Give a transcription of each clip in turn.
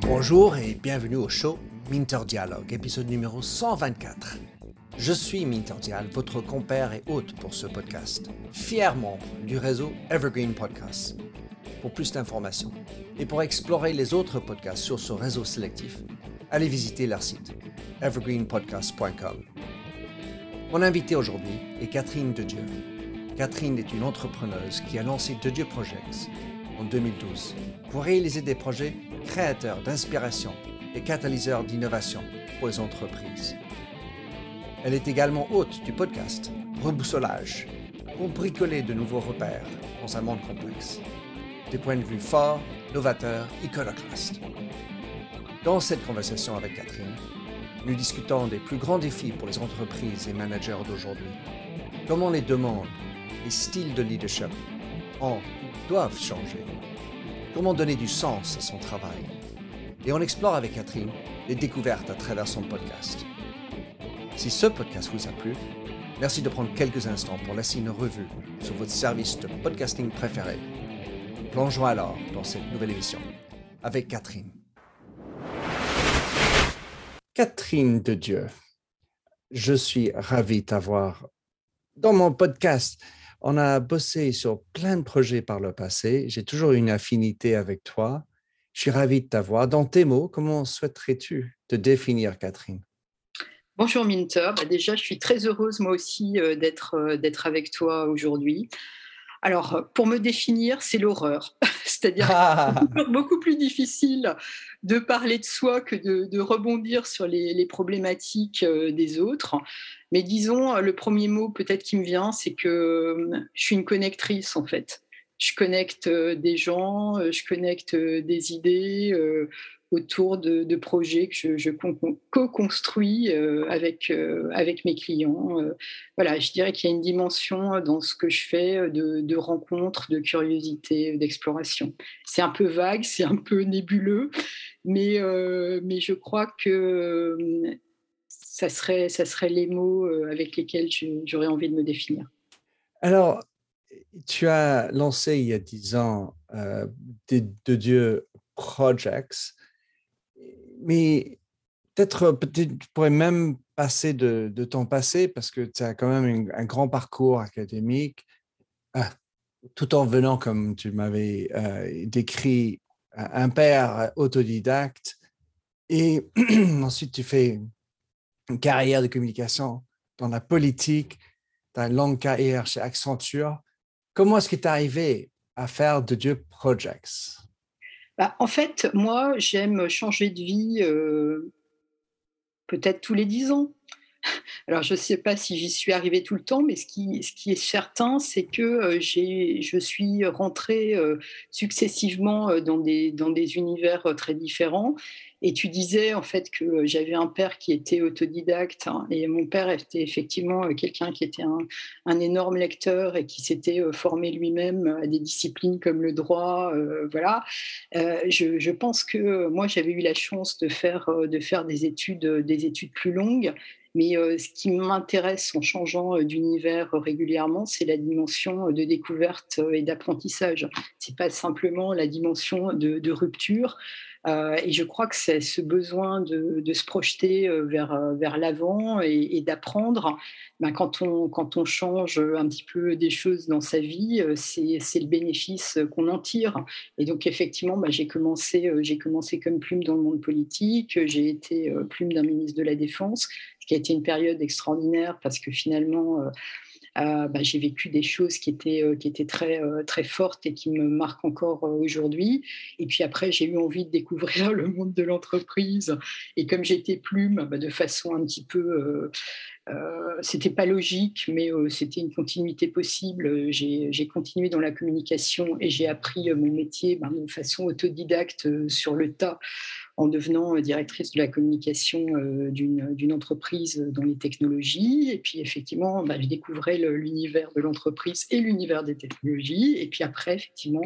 Bonjour et bienvenue au show Minter Dialogue, épisode numéro 124. Je suis Minter Dial, votre compère et hôte pour ce podcast, fièrement du réseau Evergreen Podcasts. Pour plus d'informations et pour explorer les autres podcasts sur ce réseau sélectif, allez visiter leur site evergreenpodcast.com. Mon invité aujourd'hui est Catherine Dedieu. Catherine est une entrepreneuse qui a lancé Dedieu Projects en 2012 pour réaliser des projets créateurs d'inspiration et catalyseurs d'innovation pour les entreprises. Elle est également hôte du podcast Reboussolage pour bricoler de nouveaux repères dans un monde complexe. Des points de vue forts, novateurs, iconoclastes. Dans cette conversation avec Catherine, nous discutons des plus grands défis pour les entreprises et managers d'aujourd'hui. Comment les demandes, les styles de leadership ont, doivent changer. Comment donner du sens à son travail. Et on explore avec Catherine les découvertes à travers son podcast. Si ce podcast vous a plu, merci de prendre quelques instants pour laisser une revue sur votre service de podcasting préféré. Plongeons alors dans cette nouvelle émission avec Catherine. Catherine de Dieu, je suis ravi de t'avoir dans mon podcast. On a bossé sur plein de projets par le passé. J'ai toujours une affinité avec toi. Je suis ravi de t'avoir. Dans tes mots, comment souhaiterais-tu te définir, Catherine? Bonjour Minter. Bah, déjà, je suis très heureuse moi aussi euh, d'être euh, d'être avec toi aujourd'hui. Alors, pour me définir, c'est l'horreur. C'est-à-dire ah. beaucoup plus difficile de parler de soi que de, rebondir sur les, problématiques euh, des autres. Mais disons, le premier mot peut-être qui me vient, c'est que euh, je suis une connectrice en fait. Je connecte euh, des gens, je connecte des idées autour de, projets que je, co-construis avec, avec mes clients. voilà, je dirais qu'il y a une dimension dans ce que je fais de, rencontres, de curiosité, d'exploration. C'est un peu vague, c'est un peu nébuleux, mais, euh, mais je crois que euh, ça serait, ça serait les mots euh, avec lesquels j'aurais envie de me définir. Alors, tu as lancé il y a dix ans de Dieu Projects, mais peut-être peut tu pourrais même passer de, de, ton passé parce que tu as quand même un grand parcours académique, ah, tout en venant, comme tu m'avais décrit, un père autodidacte et ensuite tu fais une carrière de communication dans la politique, une longue carrière chez Accenture. Comment est-ce que tu es arrivé à faire de Dieu Projects? Bah, En fait, moi, j'aime changer de vie euh, peut-être tous les dix ans. Alors, je ne sais pas si j'y suis arrivée tout le temps, mais ce qui, est certain, c'est que euh, je suis rentrée euh, successivement dans des univers très différents. Et tu disais en fait que j'avais un père qui était autodidacte hein, et mon père était effectivement quelqu'un qui était un, un, énorme lecteur et qui s'était formé lui-même à des disciplines comme le droit. voilà. Je, je, pense que moi j'avais eu la chance de faire, de faire des études, des études plus longues mais euh, ce qui m'intéresse en changeant euh, d'univers régulièrement, c'est la dimension de découverte euh, et d'apprentissage. C'est pas simplement la dimension de, rupture. Et je crois que c'est ce besoin de, se projeter vers, vers l'avant et, d'apprendre. Ben, quand, on, quand on change un petit peu des choses dans sa vie, c'est le bénéfice qu'on en tire. Et donc, effectivement, ben, j'ai commencé, j'ai commencé comme plume dans le monde politique. J'ai été plume d'un ministre de la Défense qui a été une période extraordinaire parce que finalement, euh, euh, bah, j'ai vécu des choses qui étaient, euh, qui étaient très, très fortes et qui me marquent encore aujourd'hui. Et puis après, j'ai eu envie de découvrir le monde de l'entreprise. Et comme j'étais plume, bah, de façon un petit peu... c'était pas logique, mais c'était une continuité possible. J'ai continué dans la communication et j'ai appris mon métier bah, de façon autodidacte sur le tas en devenant euh, directrice de la communication euh, d'une entreprise dans les technologies. Et puis effectivement, bah, je découvrais l'univers de l'entreprise et l'univers des technologies. Et puis après, effectivement,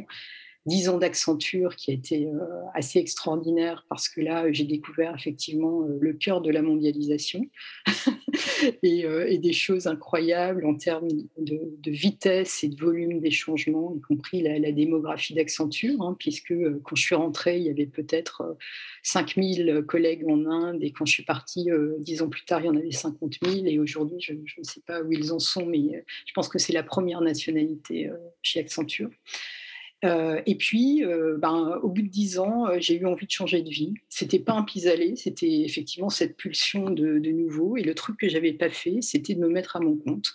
dix ans d'Accenture qui a été euh, assez extraordinaire parce que là, j'ai découvert effectivement euh, le cœur de la mondialisation euh, et, des choses incroyables en termes de, vitesse et de volume des changements, y compris la, démographie d'Accenture, hein, puisque quand je suis rentrée, il y avait peut-être 5000 collègues en Inde et quand je suis partie dix ans plus tard, il y en avait 50 000 et aujourd'hui, je, je, ne sais pas où ils en sont, mais je pense que c'est la première nationalité chez Accenture. Euh, et puis, euh, ben, au bout de dix ans, euh, j'ai eu envie de changer de vie. C'était pas un pis-aller, c'était effectivement cette pulsion de, nouveau. Et le truc que j'avais pas fait, c'était de me mettre à mon compte.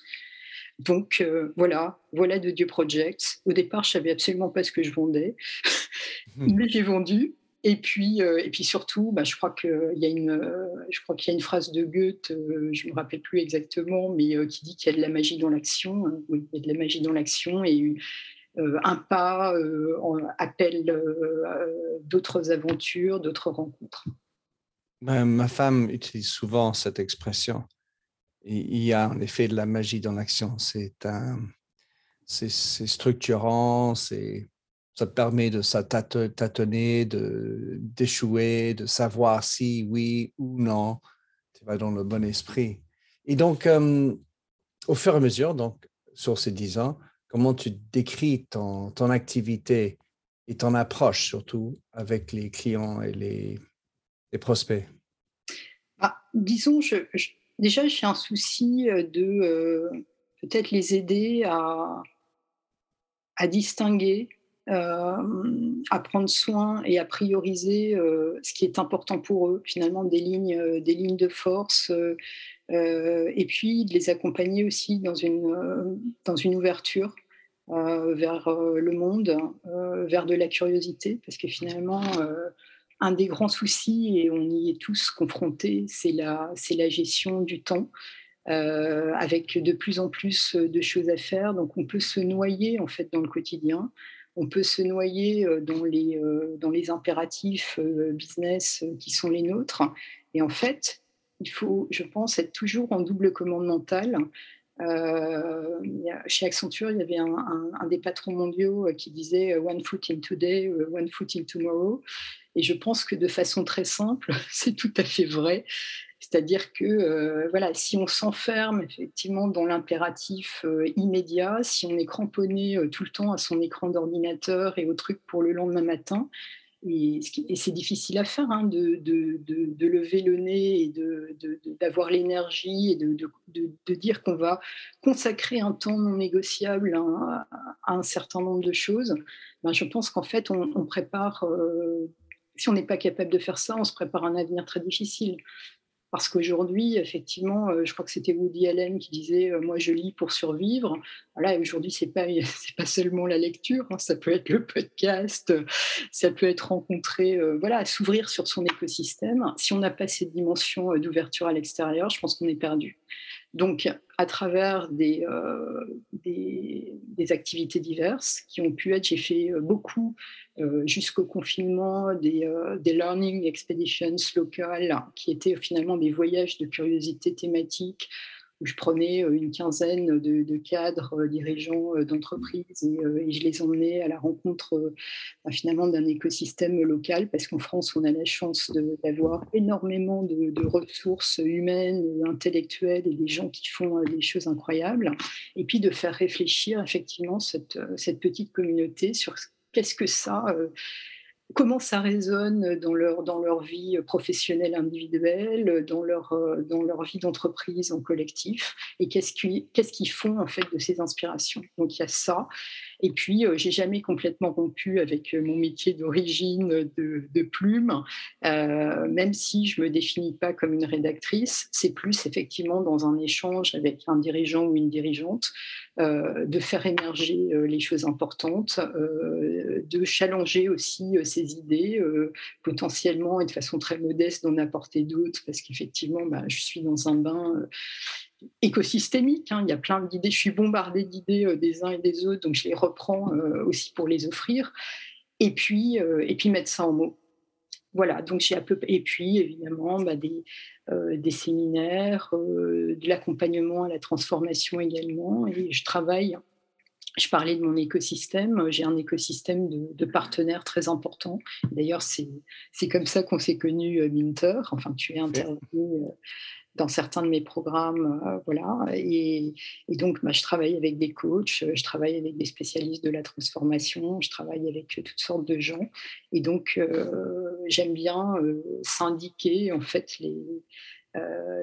Donc voilà, voilà de Dieu Projects. Au départ, je savais absolument pas ce que je vendais, mmh. mais j'ai vendu. Et puis, et puis surtout, bah, je crois qu'il y a une, je crois qu'il y a une phrase de Goethe, je me rappelle plus exactement, mais qui dit qu'il y a de la magie dans l'action. Hein. Oui, il y a de la magie dans l'action et un pas euh, appelle euh, d'autres aventures, d'autres rencontres. Ma femme utilise souvent cette expression. Il y a en effet de la magie dans l'action. C'est structurant, ça permet de tâtonner, de d'échouer, de savoir si oui ou non tu vas dans le bon esprit. Et donc, au fur et à mesure, donc sur ces dix ans, comment tu décris ton, activité et ton approche surtout avec les clients et les, prospects? Ah, Disons, déjà j'ai un souci euh, de euh, peut-être les aider à, distinguer, euh, à prendre soin et à prioriser ce qui est important pour eux, finalement des lignes, des lignes de force, et puis de les accompagner aussi dans une, dans une ouverture vers euh, le monde, euh, vers de la curiosité, parce que finalement, un des grands soucis, et on y est tous confrontés, c'est la, la gestion du temps. avec de plus en plus de choses à faire. Donc on peut se noyer en fait dans le quotidien, on peut se noyer dans les, dans les impératifs business qui sont les nôtres. Et en fait, il faut, je pense, être toujours en double commande mentale euh, chez Accenture, il y avait un, des patrons mondiaux euh, qui disait euh, One foot in today, one foot in tomorrow. Et je pense que de façon très simple, c'est tout à fait vrai. C'est-à-dire que voilà, si on s'enferme effectivement dans l'impératif immédiat, si on est cramponné tout le temps à son écran d'ordinateur et au truc pour le lendemain matin, et, c'est difficile à faire, hein, de, lever le nez et d'avoir l'énergie et de, dire qu'on va consacrer un temps non négociable à, un certain nombre de choses. Ben, je pense qu'en fait, on, prépare, euh, si on n'est pas capable de faire ça, on se prépare un avenir très difficile. Parce qu'aujourd'hui, effectivement, euh, je crois que c'était Woody Allen qui disait euh, Moi, je lis pour survivre. Voilà, aujourd'hui, ce n'est pas, pas seulement la lecture, hein, ça peut être le podcast, ça peut être rencontrer, euh, voilà, s'ouvrir sur son écosystème. Si on n'a pas cette dimension d'ouverture à l'extérieur, je pense qu'on est perdu. Donc, à travers des, des, activités diverses qui ont pu être, j'ai fait beaucoup euh, jusqu'au confinement euh, des, learning expeditions locales qui étaient finalement des voyages de curiosité thématique où je prenais euh, une quinzaine de, cadres, dirigeants d'entreprises et, je les emmenais à la rencontre bah, finalement d'un écosystème local parce qu'en France, on a la chance d'avoir énormément de, ressources humaines, intellectuelles et des gens qui font des choses incroyables et puis de faire réfléchir effectivement cette, cette petite communauté sur qu'est-ce que ça euh, comment ça résonne dans leur, dans leur vie professionnelle individuelle, dans leur, euh, dans leur vie d'entreprise en collectif, et qu'est-ce qu'ils font en fait de ces inspirations? Donc il y a ça. Et puis, euh, j'ai jamais complètement rompu avec euh, mon métier d'origine de, plume, euh, même si je me définis pas comme une rédactrice. C'est plus effectivement dans un échange avec un dirigeant ou une dirigeante de faire émerger les choses importantes, de challenger aussi ses idées, potentiellement et de façon très modeste d'en apporter d'autres, parce qu'effectivement, bah, je suis dans un bain écosystémique. Hein. Il y a plein d'idées. Je suis bombardée d'idées euh, des uns et des autres, donc je les reprends euh, aussi pour les offrir. Et puis, euh, et puis mettre ça en mots. Voilà, donc j'ai un peu. Et puis, évidemment, bah, des, des séminaires, de l'accompagnement à la transformation également. Et je travaille je parlais de mon écosystème. J'ai un écosystème de, partenaires très important. D'ailleurs, c'est comme ça qu'on s'est connu, Minter. Enfin, tu es intervenu dans certains de mes programmes. Euh, voilà. Et, donc, bah, je travaille avec des coachs, je travaille avec des spécialistes de la transformation, je travaille avec toutes sortes de gens. Et donc, j'aime bien syndiquer en fait les,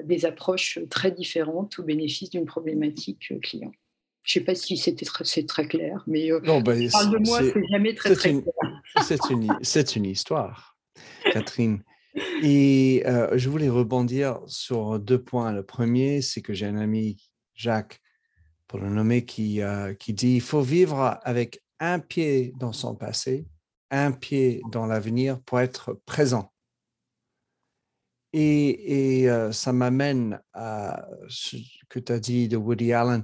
des approches très différentes au bénéfice d'une problématique client. Je ne sais pas si c'était très, c'est très clair, mais euh, non, ben, parle de moi, c'est jamais très, très clair. C'est une, c'est une histoire, Catherine. Et je voulais rebondir sur deux points. Le premier, c'est que j'ai un ami, Jacques, pour le nommer, qui, qui dit il faut vivre avec un pied dans son passé, un pied dans l'avenir pour être présent. Et, et ça m'amène à ce que tu as dit de Woody Allen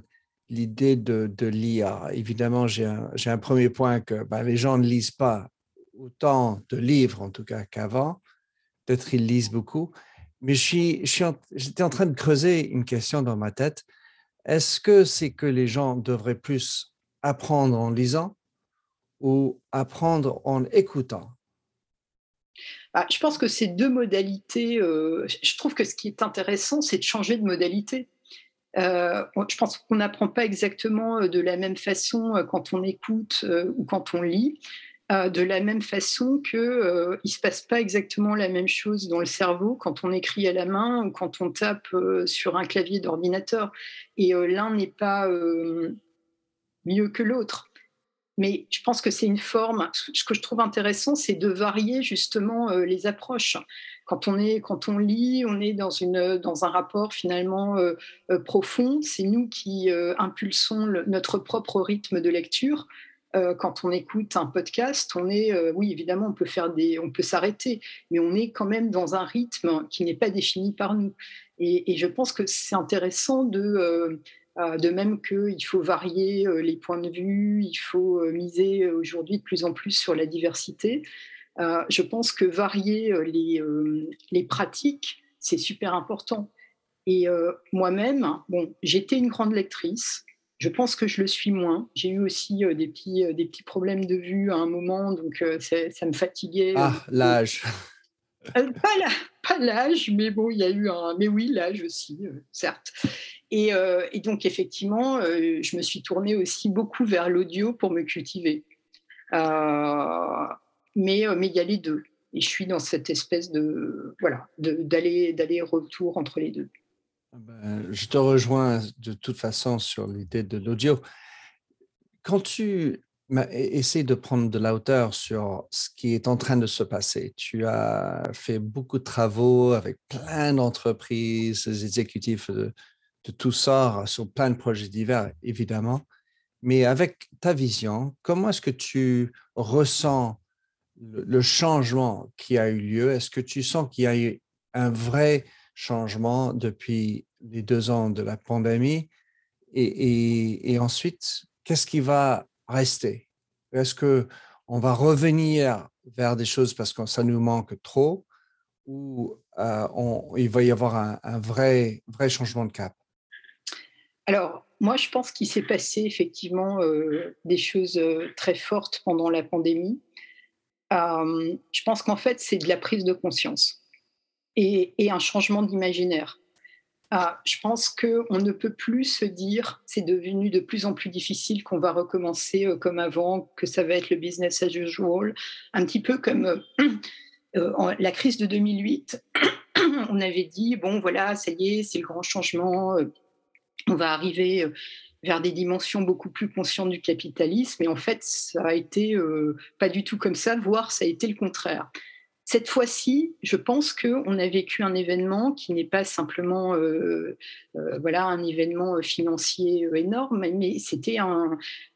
l'idée de, de l'IA. Évidemment, j'ai un, un, premier point que ben, les gens ne lisent pas autant de livres, en tout cas, qu'avant. Peut-être ils lisent beaucoup. Mais j'étais en, train de creuser une question dans ma tête. Est-ce que c'est que les gens devraient plus apprendre en lisant ou apprendre en écoutant? Bah, je pense que ces deux modalités, euh, je trouve que ce qui est intéressant, c'est de changer de modalité. Euh, je pense qu'on n'apprend pas exactement euh, de la même façon quand on écoute ou quand on lit, de la même façon qu'il ne se passe pas exactement la même chose dans le cerveau quand on écrit à la main ou quand on tape sur un clavier d'ordinateur. Et l'un n'est pas mieux que l'autre. Mais je pense que c'est une forme. Ce que je trouve intéressant, c'est de varier justement les approches quand on est quand on lit, on est dans une dans un rapport finalement euh, euh, profond. C'est nous qui euh, impulsons notre propre rythme de lecture. Quand on écoute un podcast, on est oui évidemment on peut faire des on peut s'arrêter, mais on est quand même dans un rythme qui n'est pas défini par nous. Et, je pense que c'est intéressant de de même qu'il faut varier les points de vue, il faut miser aujourd'hui de plus en plus sur la diversité. Euh, je pense que varier euh, les, euh, les pratiques, c'est super important. Et moi-même, bon, j'étais une grande lectrice. Je pense que je le suis moins. J'ai eu aussi des, petits, des petits problèmes de vue à un moment, donc ça me fatiguait. Ah, l'âge. pas l'âge, mais bon, il y a eu un. Mais oui, l'âge aussi, certes. Et, et, donc, effectivement, je me suis tournée aussi beaucoup vers l'audio pour me cultiver mais, euh, mais il y a les deux. Et je suis dans cette espèce de voilà d'aller d'aller retour entre les deux. Ben, je te rejoins de toute façon sur l'idée de l'audio. Quand tu essaies de prendre de la hauteur sur ce qui est en train de se passer, tu as fait beaucoup de travaux avec plein d'entreprises, des exécutifs de, de tous sorts sur plein de projets divers, évidemment. Mais avec ta vision, comment est-ce que tu ressens le changement qui a eu lieu, est-ce que tu sens qu'il y a eu un vrai changement depuis les deux ans de la pandémie et, ensuite, qu'est-ce qui va rester? Est-ce que on va revenir vers des choses parce que ça nous manque trop ou euh, il va y avoir un, vrai, vrai changement de cap? Alors, moi, je pense qu'il s'est passé effectivement euh, des choses euh, très fortes pendant la pandémie. Je pense qu'en fait, c'est de la prise de conscience et, un changement d'imaginaire. Euh, je pense qu'on ne peut plus se dire, c'est devenu de plus en plus difficile, qu'on va recommencer euh, comme avant, que ça va être le business as usual, un petit peu comme la crise de 2008. on avait dit, bon voilà, ça y est, c'est le grand changement, on va arriver vers des dimensions beaucoup plus conscientes du capitalisme. Et en fait, ça a été euh, pas du tout comme ça, voire ça a été le contraire. Cette fois-ci, je pense qu'on a vécu un événement qui n'est pas simplement euh, euh, voilà, un événement financier énorme, mais c'était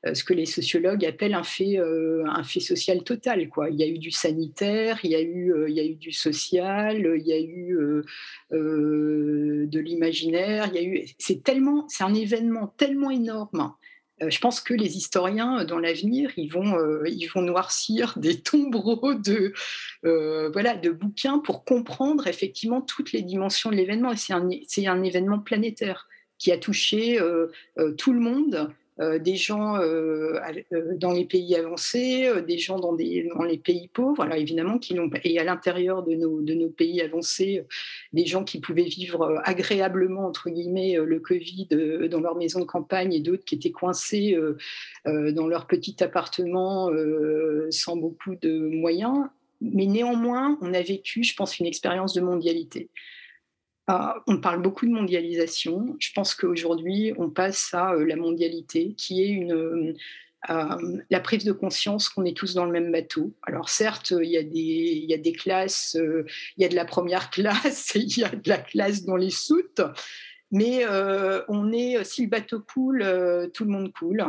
ce que les sociologues appellent un fait, un fait social total. Quoi. Il y a eu du sanitaire, il y a eu, il y a eu du social, il y a eu de l'imaginaire. C'est tellement, c'est un événement tellement énorme euh, je pense que les historiens, euh, dans l'avenir, ils vont, euh, vont noircir des tombereaux de, voilà, de bouquins pour comprendre effectivement toutes les dimensions de l'événement. c'est un, événement planétaire qui a touché tout le monde euh, des gens euh, euh, dans les pays avancés, des gens dans les pays pauvres, alors évidemment, qui et à l'intérieur de nos, de nos pays avancés, des gens qui pouvaient vivre agréablement, entre guillemets, le Covid dans leur maison de campagne et d'autres qui étaient coincés dans leur petit appartement sans beaucoup de moyens. Mais néanmoins, on a vécu, je pense, une expérience de mondialité. Ah, on parle beaucoup de mondialisation. Je pense qu'aujourd'hui, on passe à euh, la mondialité, qui est une, euh, euh, la prise de conscience qu'on est tous dans le même bateau. Alors certes, il y a des, classes, il y a de la première classe, il y a de la classe dans les soutes, mais on est, si le bateau coule, tout le monde coule.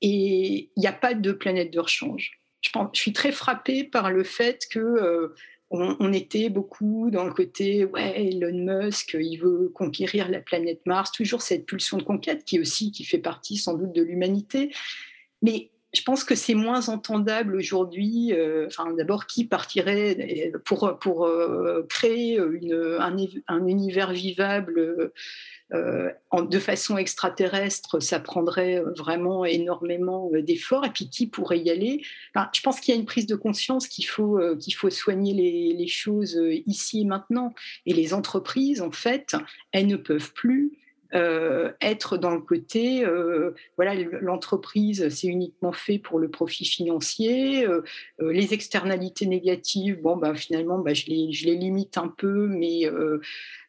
Et il n'y a pas de planète de rechange. Je, je suis très frappée par le fait que on, était beaucoup dans le côté, ouais, Elon Musk, il veut conquérir la planète Mars, toujours cette pulsion de conquête qui aussi qui fait partie sans doute de l'humanité. Mais je pense que c'est moins entendable aujourd'hui. Euh, d'abord, qui partirait pour, euh, créer un, univers vivable euh, de façon extraterrestre, ça prendrait euh, vraiment énormément euh, d'efforts. Et puis qui pourrait y aller? Je pense qu'il y a une prise de conscience qu'il faut, qu'il faut soigner les, choses ici et maintenant. Et les entreprises, en fait, elles ne peuvent plus être dans le côté, voilà, l'entreprise, c'est uniquement fait pour le profit financier. les externalités négatives, bon, bah, finalement, bah, je, les, je les limite un peu, mais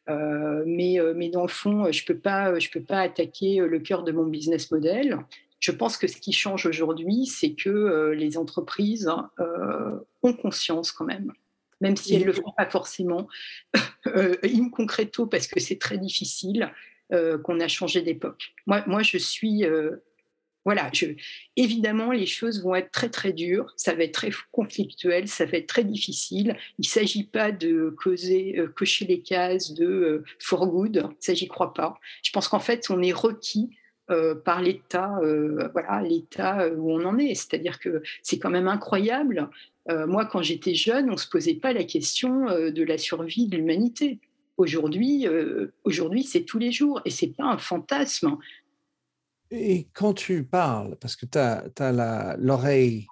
euh, mais, euh, mais dans le fond, je ne peux, pas, je peux pas attaquer le cœur de mon business model. Je pense que ce qui change aujourd'hui, c'est que euh, les entreprises ont conscience quand même, même si elles ne le font pas forcément in concreto, parce que c'est très difficile, qu'on a changé d'époque. Moi, moi, je suis voilà, évidemment, les choses vont être très très dures, ça va être très conflictuel, ça va être très difficile. Il ne s'agit pas de causer, euh, cocher les cases de euh, for good, ça j'y crois pas. Je pense qu'en fait, on est requis euh, par l'état, voilà, l'état où on en est. C'est-à-dire que c'est quand même incroyable. moi, quand j'étais jeune, on se posait pas la question de la survie de l'humanité. Aujourd'hui, aujourd'hui, c'est tous les jours et c'est pas un fantasme. Et quand tu parles, parce que tu as, l'oreille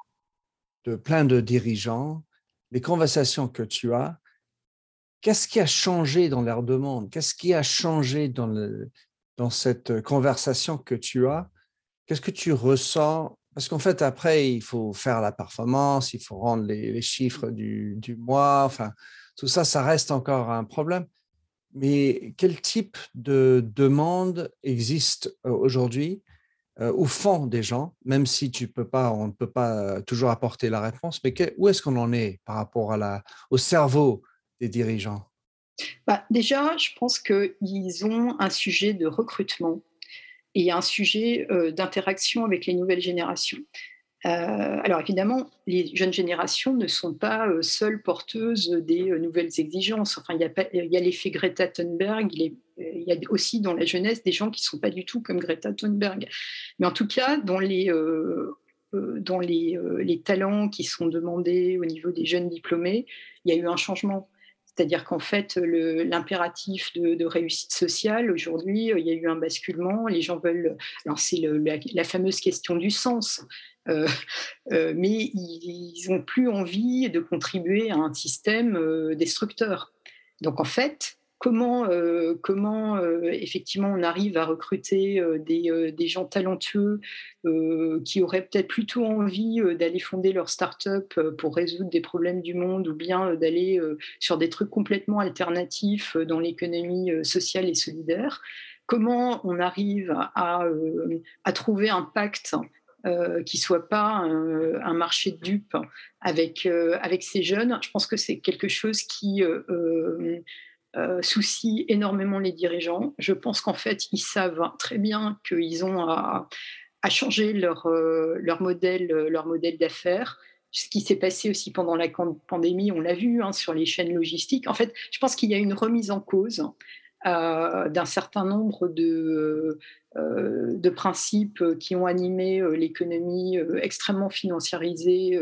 de plein de dirigeants, les conversations que tu as, qu'est-ce qui a changé dans leur demande? Qu'est-ce qui a changé dans, dans cette conversation que tu as? Qu'est-ce que tu ressens? Parce qu'en fait, après, il faut faire la performance, il faut rendre les, les chiffres du, du, mois, enfin, tout ça, ça reste encore un problème. Mais quel type de demande existe euh, aujourd'hui euh, au fond des gens, même si tu peux pas, on ne peut pas toujours apporter la réponse, mais où est-ce qu'on en est par rapport au cerveau des dirigeants? Bah, Déjà, je pense qu'ils ont un sujet de recrutement et un sujet euh, d'interaction avec les nouvelles générations. Euh, alors évidemment, les jeunes générations ne sont pas euh, seules porteuses des euh, nouvelles exigences. Enfin, il y a, l'effet Greta Thunberg, il, y a aussi dans la jeunesse des gens qui ne sont pas du tout comme Greta Thunberg. Mais en tout cas, dans les, dans les, les talents qui sont demandés au niveau des jeunes diplômés, il y a eu un changement. C'est-à-dire qu'en fait, l'impératif de, réussite sociale, aujourd'hui, il y a eu un basculement. Les gens veulent. Alors, c'est la, fameuse question du sens. Euh, euh, mais ils n'ont plus envie de contribuer à un système euh, destructeur. Donc en fait, comment, comment effectivement on arrive à recruter des, des, gens talentueux qui auraient peut-être plutôt envie d'aller fonder leur start-up pour résoudre des problèmes du monde ou bien d'aller sur des trucs complètement alternatifs dans l'économie sociale et solidaire Comment on arrive à, trouver un pacte euh, qui soit pas un, marché de dupes avec, euh, avec ces jeunes? Je pense que c'est quelque chose qui euh, soucie énormément les dirigeants. Je pense qu'en fait, ils savent très bien qu'ils ont à, changer leur, leur modèle, leur modèle d'affaires ce qui s'est passé aussi pendant la pandémie, on l'a vu hein, sur les chaînes logistiques. En fait, je pense qu'il y a une remise en cause euh, d'un certain nombre de, euh, de, principes qui ont animé euh, l'économie extrêmement financiarisée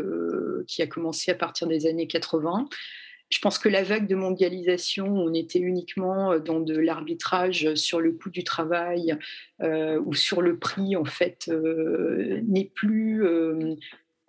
qui a commencé à partir des années 80. Je pense que la vague de mondialisation, on était uniquement dans de l'arbitrage sur le coût du travail ou sur le prix, en fait, n'est plus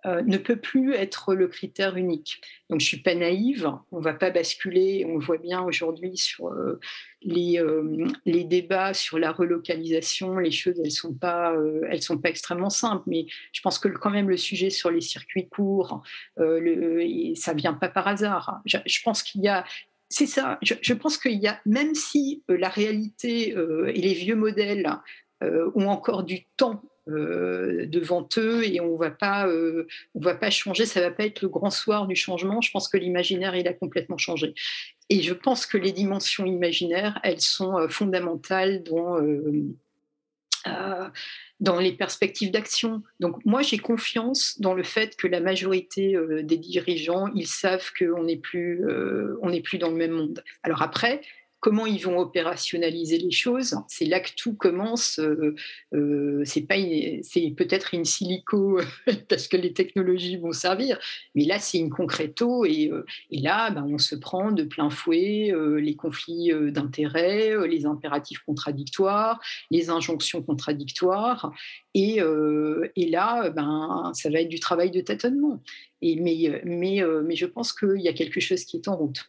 euh, ne peut plus être le critère unique. Donc je suis pas naïve, on va pas basculer, on le voit bien aujourd'hui sur euh, les, euh, les, débats sur la relocalisation, les choses elles sont pas sont pas extrêmement simples, mais je pense que quand même le sujet sur les circuits courts, ça vient pas par hasard. Je, pense qu'il y a c'est ça. Je pense qu'il y a, même si la réalité et les vieux modèles ont encore du temps euh, devant eux et on va pas euh, on va pas changer ça va pas être le grand soir du changement je pense que l'imaginaire il a complètement changé et je pense que les dimensions imaginaires elles sont euh, fondamentales dans dans les perspectives d'action. Donc moi, j'ai confiance dans le fait que la majorité des dirigeants, ils savent qu'on plus, on n'est plus dans le même monde. Alors après, comment ils vont opérationnaliser les choses. C'est là que tout commence. Euh, euh, c'est pas, c'est peut-être une silico parce que les technologies vont servir, mais là c'est une concreto et, euh, et là ben, on se prend de plein fouet les conflits d'intérêts, les impératifs contradictoires, les injonctions contradictoires et, là ben ça va être du travail de tâtonnement. Mais mais je pense qu'il y a quelque chose qui est en route.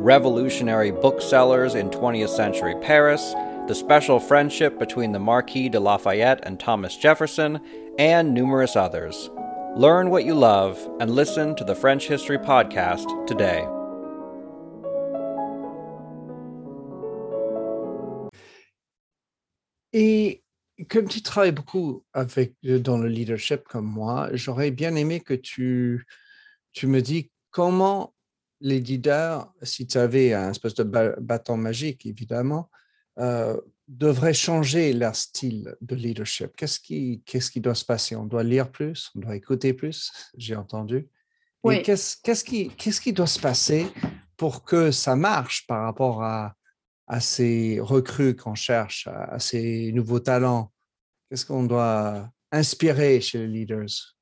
revolutionary booksellers in 20th century Paris, the special friendship between the Marquis de Lafayette and Thomas Jefferson, and numerous others. Learn what you love and listen to the French History Podcast today. Et comme tu travailles beaucoup avec, euh, dans le leadership comme moi, j'aurais bien aimé que tu, tu me dis comment les leaders, si tu avais un espèce de bâton magique, évidemment, euh, devraient changer leur style de leadership. Qu'est-ce qui, qu'est-ce qui doit se passer? On doit lire plus, on doit écouter plus, j'ai entendu. Oui. Qu'est-ce, qu'est-ce, qui, qu'est-ce qui doit se passer pour que ça marche par rapport à, à ces recrues qu'on cherche, à ces nouveaux talents? Qu'est-ce qu'on doit inspirer chez les leaders?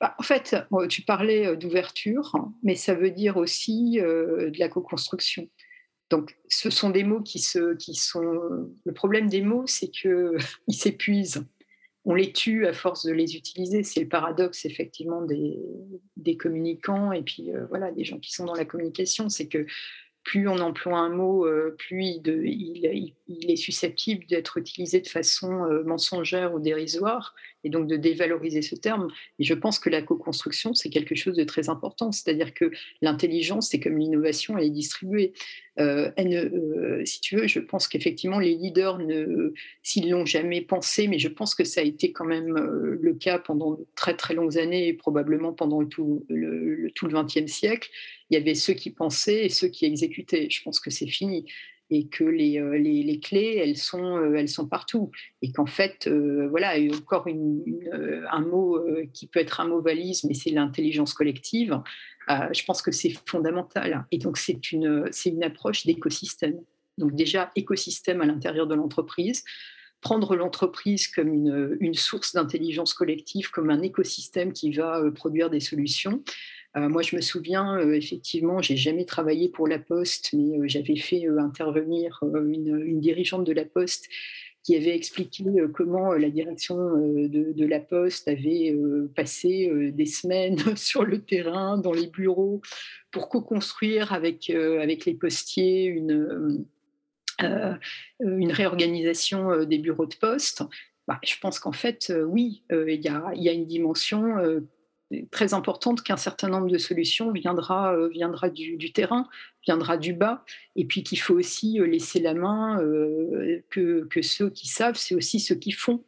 Bah, en fait, tu parlais euh, d'ouverture, mais ça veut dire aussi euh, de la co-construction. Donc, ce sont des mots qui, se, qui sont. Le problème des mots, c'est qu'ils s'épuisent. On les tue à force de les utiliser. C'est le paradoxe, effectivement, des, des communicants et puis euh, voilà, des gens qui sont dans la communication. C'est que plus on emploie un mot, plus il, est susceptible d'être utilisé de façon mensongère ou dérisoire et donc de dévaloriser ce terme. Et je pense que la co-construction, c'est quelque chose de très important. C'est-à-dire que l'intelligence, c'est comme l'innovation, elle est distribuée. Euh, euh, si tu veux, je pense qu'effectivement, les leaders, ne, s'ils l'ont jamais pensé, mais je pense que ça a été quand même euh, le cas pendant très très longues années et probablement pendant tout le, tout le XXe siècle, il y avait ceux qui pensaient et ceux qui exécutaient. Je pense que c'est fini et que les, euh, les, les, clés, elles sont, euh, elles sont partout. Et qu'en fait, euh, voilà, a encore une, un mot qui peut être un mot valise, mais c'est l'intelligence collective. je pense que c'est fondamental. Et donc, c'est une, c'est une approche d'écosystème. Donc, déjà, écosystème à l'intérieur de l'entreprise prendre l'entreprise comme une, une source d'intelligence collective, comme un écosystème qui va produire des solutions. Euh, moi, je me souviens, euh, effectivement, j'ai jamais travaillé pour La Poste, mais euh, j'avais fait intervenir une, dirigeante de La Poste qui avait expliqué comment la direction de, La Poste avait passé des semaines sur le terrain, dans les bureaux, pour co-construire avec, avec les postiers une, une réorganisation des bureaux de poste. Bah, je pense qu'en fait, oui, il y, a, y, a, une dimension très importante qu'un certain nombre de solutions viendra, euh, viendra du, terrain, viendra du bas, et puis qu'il faut aussi euh, laisser la main euh, que, que, ceux qui savent, c'est aussi ceux qui font.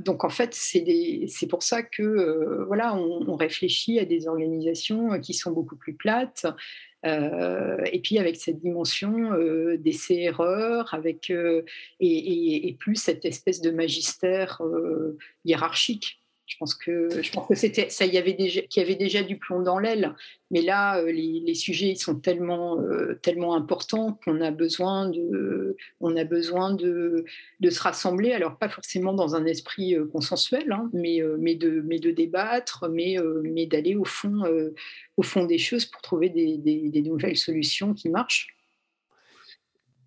donc en fait, c'est pour ça que voilà, on, réfléchit à des organisations qui sont beaucoup plus plates, et puis avec cette dimension d'essai-erreur, avec et, plus cette espèce de magistère hiérarchique. Je pense que ça. Y avait déjà qu'il y avait déjà du plomb dans l'aile, mais là euh, les, sujets sont tellement euh, tellement importants qu'on a besoin de se rassembler. Alors pas forcément dans un esprit euh, consensuel, hein, mais de débattre, mais d'aller au fond des choses pour trouver des nouvelles solutions qui marchent.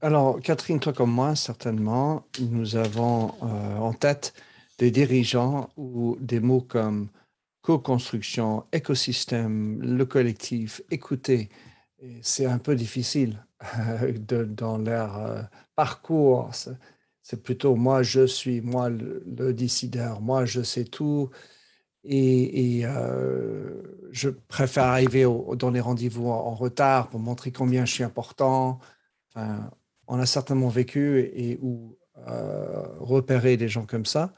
Alors, Catherine, toi comme moi, certainement, nous avons en tête des dirigeants ou des mots comme co-construction, écosystème, le collectif, écouter. C'est un peu difficile de, dans leur euh, parcours. C'est plutôt moi, je suis, moi le, décideur, moi je sais tout. Et, euh, je préfère arriver dans les rendez-vous en, retard pour montrer combien je suis important. On a certainement vécu et, ou euh, repéré des gens comme ça.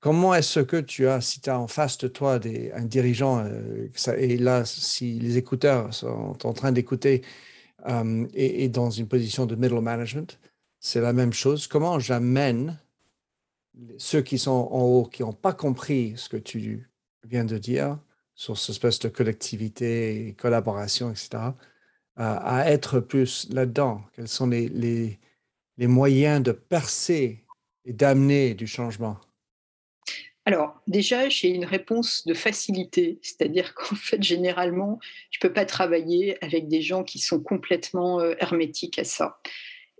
Comment est-ce que tu as, si tu as en face de toi des, un dirigeant, euh, et là, si les écouteurs sont en train d'écouter euh, et, dans une position de middle management, c'est la même chose. Comment j'amène ceux qui sont en haut, qui n'ont pas compris ce que tu viens de dire sur cette espèce de collectivité, collaboration, etc., à être plus là-dedans? Quels sont les, les, les moyens de percer et d'amener du changement? Alors, déjà, j'ai une réponse de facilité, c'est-à-dire qu'en fait, généralement, je ne peux pas travailler avec des gens qui sont complètement euh, hermétiques à ça.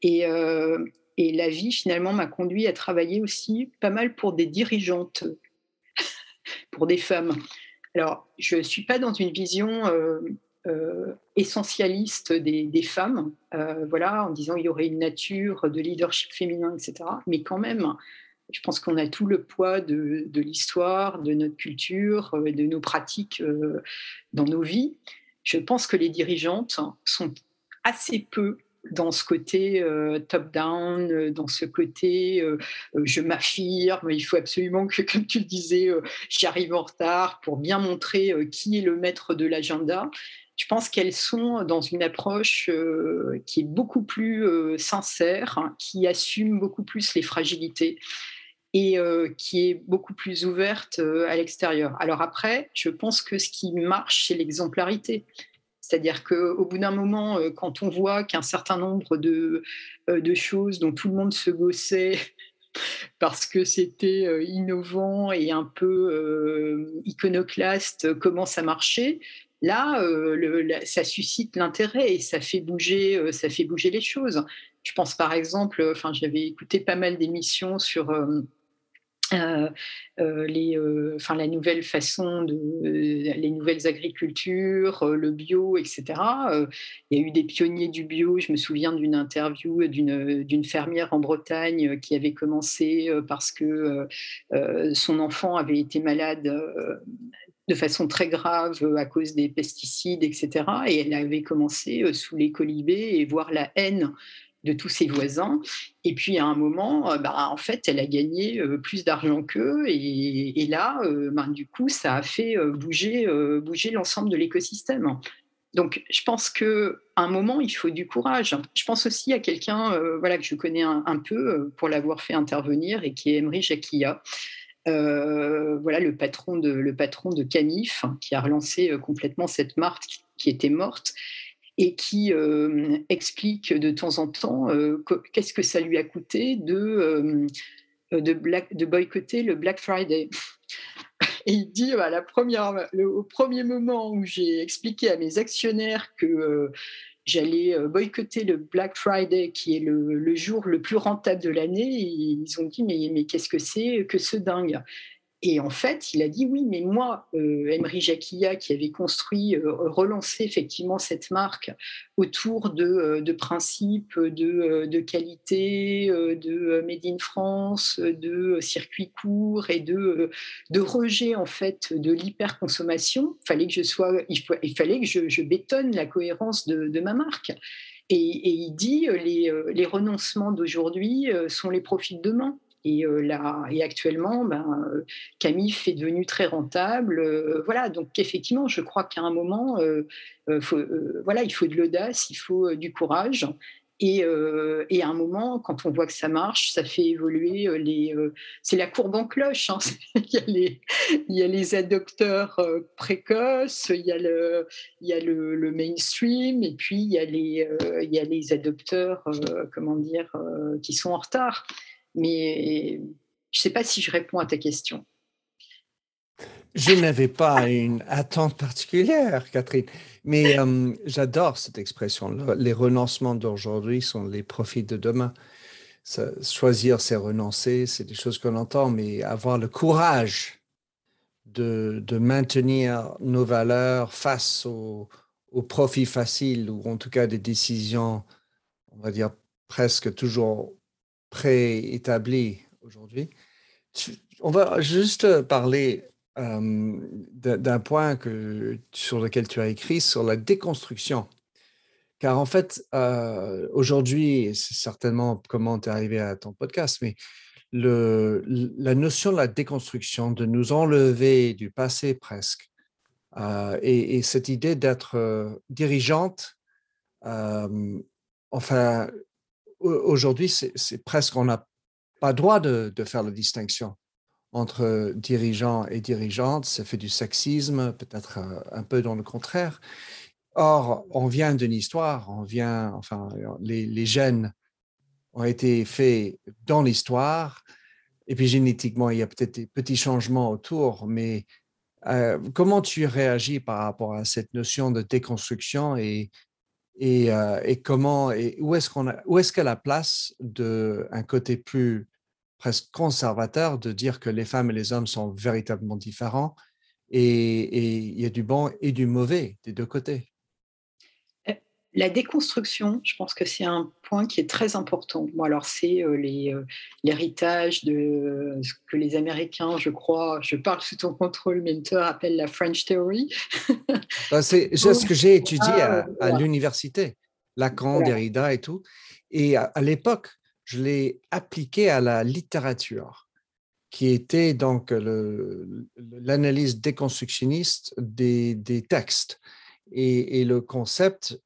Euh, et, la vie, finalement, m'a conduit à travailler aussi pas mal pour des dirigeantes, pour des femmes. Alors, je ne suis pas dans une vision euh, essentialiste des, femmes, voilà, en disant il y aurait une nature de leadership féminin, etc. Mais quand même, je pense qu'on a tout le poids de, l'histoire, de notre culture et de nos pratiques euh, dans nos vies. Je pense que les dirigeantes sont assez peu dans ce côté euh, top-down, dans ce côté euh, je m'affirme, il faut absolument que, comme tu le disais, j'arrive en retard pour bien montrer qui est le maître de l'agenda. Je pense qu'elles sont dans une approche qui est beaucoup plus sincère, hein, qui assume beaucoup plus les fragilités et euh, qui est beaucoup plus ouverte euh, à l'extérieur. Alors après, je pense que ce qui marche, c'est l'exemplarité. C'est-à-dire qu'au bout d'un moment, euh, quand on voit qu'un certain nombre de, choses dont tout le monde se gossait parce que c'était innovant et un peu iconoclaste commencent à marcher, là, ça suscite l'intérêt et ça fait bouger, ça fait bouger les choses. Je pense par exemple, enfin, j'avais écouté pas mal d'émissions sur euh, euh, les, euh, enfin, la nouvelle façon de les nouvelles agricultures, le bio, etc. il y a eu des pionniers du bio. Je me souviens d'une interview d'une fermière en Bretagne qui avait commencé parce que son enfant avait été malade de façon très grave à cause des pesticides, etc. Et elle avait commencé sous les colibés et voir la haine de tous ses voisins. Et puis à un moment, euh, bah, en fait, elle a gagné euh, plus d'argent qu'eux. Et, là, euh, ben, du coup, ça a fait bouger, bouger l'ensemble de l'écosystème. Donc, je pense qu'à un moment, il faut du courage. Je pense aussi à quelqu'un voilà, que je connais un, peu pour l'avoir fait intervenir et qui est Emery Jacquia. voilà le patron de le patron de Canif qui a relancé complètement cette marque qui était morte et qui euh, explique de temps en temps euh, qu'est-ce que ça lui a coûté de, euh, de, boycotter le Black Friday. Et il dit, à la première, au premier moment où j'ai expliqué à mes actionnaires que j'allais boycotter le Black Friday, qui est le, le, jour le plus rentable de l'année, ils ont dit, mais, mais qu'est-ce que c'est que ce dingue? Et en fait, il a dit oui, mais moi, euh, Emery Jacquilla, qui avait construit, euh, relancé effectivement cette marque autour de, euh, principes de, qualité, de Made in France, de circuit court et de, de rejet en fait de l'hyperconsommation, fallait que je sois, il, fallait que je, bétonne la cohérence de, ma marque. Et, et, il dit les, les renoncements d'aujourd'hui sont les profits de demain. Et, là, et actuellement, ben, Camif est devenu très rentable. voilà, donc effectivement, je crois qu'à un moment, voilà, il faut de l'audace, il faut du courage. Et, et, à un moment, quand on voit que ça marche, ça fait évoluer les. c'est la courbe en cloche. Hein. il, y a les, adopteurs précoces, il y a, le, il y a le mainstream, et puis il y a les, il y a les adopteurs, comment dire, qui sont en retard. Mais je ne sais pas si je réponds à ta question. Je n'avais pas une attente particulière, Catherine, mais euh, j'adore cette expression. Les renoncements d'aujourd'hui sont les profits de demain. choisir, c'est renoncer, c'est des choses qu'on entend, mais avoir le courage de, maintenir nos valeurs face aux profits faciles ou en tout cas des décisions, on va dire, presque toujours préétablies aujourd'hui. On va juste parler d'un point sur lequel tu as écrit, sur la déconstruction. Car en fait, aujourd'hui, c'est certainement comment tu es arrivé à ton podcast, mais la notion de la déconstruction, de nous enlever du passé presque, et, et, cette idée d'être dirigeante, enfin, aujourd'hui, c'est presque, on n'a pas droit de, faire la distinction entre dirigeants et dirigeantes, ça fait du sexisme, peut-être euh, un peu dans le contraire. Or, on vient d'une histoire, on vient, enfin, les, les gènes ont été faits dans l'histoire, et puis génétiquement, il y a peut-être des petits changements autour, mais euh, comment tu réagis par rapport à cette notion de déconstruction et, et, euh, et comment et où est-ce qu'on où est-ce qu'elle a la place d'un côté plus presque conservateur de dire que les femmes et les hommes sont véritablement différents et, il y a du bon et du mauvais des deux côtés? Euh, la déconstruction, je pense que c'est un point qui est très important. Bon, alors, c'est euh, euh, l'héritage de ce que les Américains, je crois, je parle sous ton contrôle, mentor, appellent la French Theory. Bah, c'est ce que j'ai étudié à, ah, l'université, Lacan, Derrida et tout. Et à l'époque, je l'ai appliqué à la littérature, qui était donc l'analyse déconstructionniste des, des textes. Et, le concept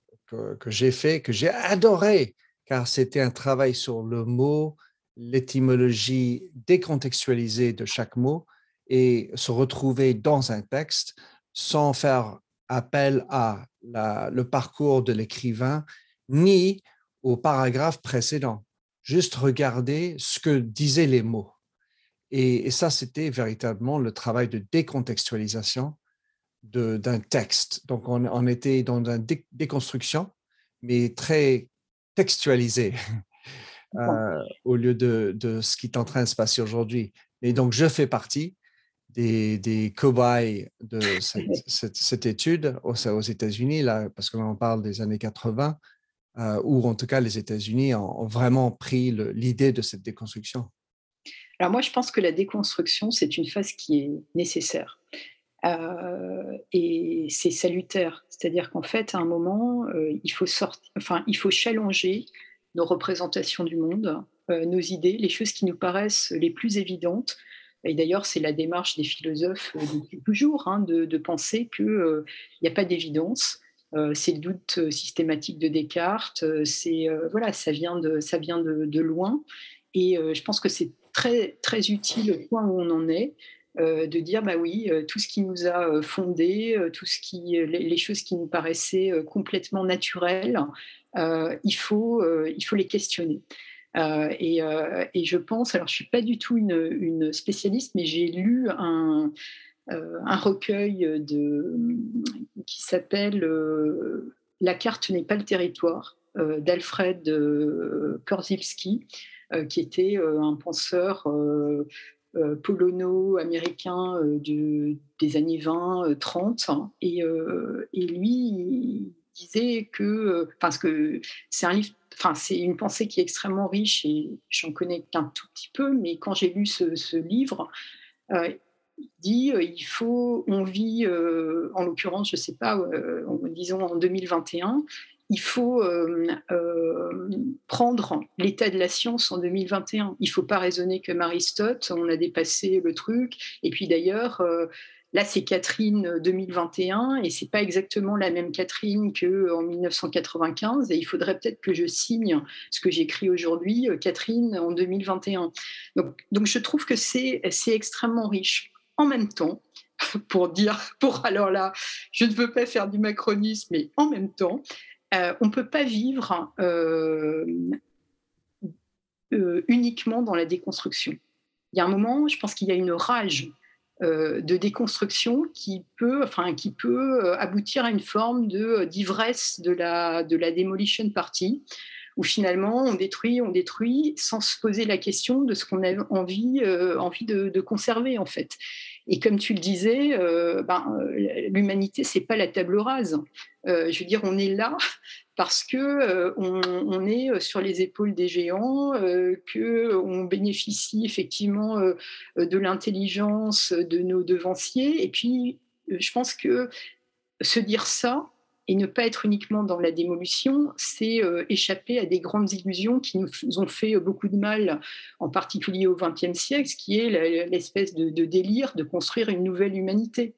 que, j'ai fait, que j'ai adoré, car c'était un travail sur le mot, l'étymologie décontextualisée de chaque mot, et se retrouver dans un texte sans faire appel à le parcours de l'écrivain ni au paragraphe précédent juste regarder ce que disaient les mots. Et, ça, c'était véritablement le travail de décontextualisation d'un texte. Donc, on, était dans une déconstruction, mais très textualisé euh, au lieu de, ce qui est en train de se passer aujourd'hui. Et donc, je fais partie des, des cobayes de cette, étude aux, aux États-Unis, là, parce qu'on en parle des années 80, euh, ou en tout cas les États-Unis ont, vraiment pris l'idée de cette déconstruction Alors moi, je pense que la déconstruction, c'est une phase qui est nécessaire. Euh, et c'est salutaire. C'est-à-dire qu'en fait, à un moment, euh, il, faut sortir, enfin, il faut challenger nos représentations du monde, nos idées, les choses qui nous paraissent les plus évidentes. Et d'ailleurs, c'est la démarche des philosophes depuis toujours, hein, de, de, penser qu'il n'y a pas d'évidence, euh, c'est le doute euh, systématique de Descartes. Euh, c'est voilà, ça vient de ça vient de, loin. Et je pense que c'est très très utile au point où on en est. de dire bah oui tout ce qui nous a fondé tout ce qui les, choses qui nous paraissaient complètement naturelles il faut il faut les questionner. Et, et, je pense alors je suis pas du tout une, une spécialiste mais j'ai lu un euh, un recueil de, qui s'appelle euh, La carte n'est pas le territoire euh, d'Alfred Korzybski, qui était un penseur polono-américain des années 20-30. et, et, lui, il disait que, parce que c'est un livre, enfin c'est une pensée qui est extrêmement riche et j'en connais qu'un tout petit peu, mais quand j'ai lu ce, ce livre, dit euh, il faut, on vit, euh, en l'occurrence, je sais pas, euh, disons en 2021, il faut prendre l'état de la science en 2021. Il ne faut pas raisonner comme Aristote, on a dépassé le truc. Et puis d'ailleurs, Là, c'est Catherine 2021 et c'est pas exactement la même Catherine qu'en 1995. Et il faudrait peut-être que je signe ce que j'écris aujourd'hui, Catherine en 2021. Donc, donc je trouve que c'est extrêmement riche. En même temps, pour dire, pour alors là, je ne veux pas faire du macronisme, mais en même temps, euh, on ne peut pas vivre euh, euh, uniquement dans la déconstruction. Il y a un moment, je pense qu'il y a une rage de déconstruction qui peut, enfin, qui peut aboutir à une forme d'ivresse de la, de la demolition party, où finalement on détruit, on détruit sans se poser la question de ce qu'on a envie, envie de, de, conserver en fait. Et comme tu le disais, euh, ben, euh, l'humanité, c'est pas la table rase. Euh, je veux dire, on est là parce que on, est sur les épaules des géants, que on bénéficie effectivement de l'intelligence de nos devanciers. Et puis, je pense que se dire ça, et ne pas être uniquement dans la démolition, c'est euh, échapper à des grandes illusions qui nous ont fait beaucoup de mal, en particulier au XXe siècle, ce qui est l'espèce de, délire de construire une nouvelle humanité.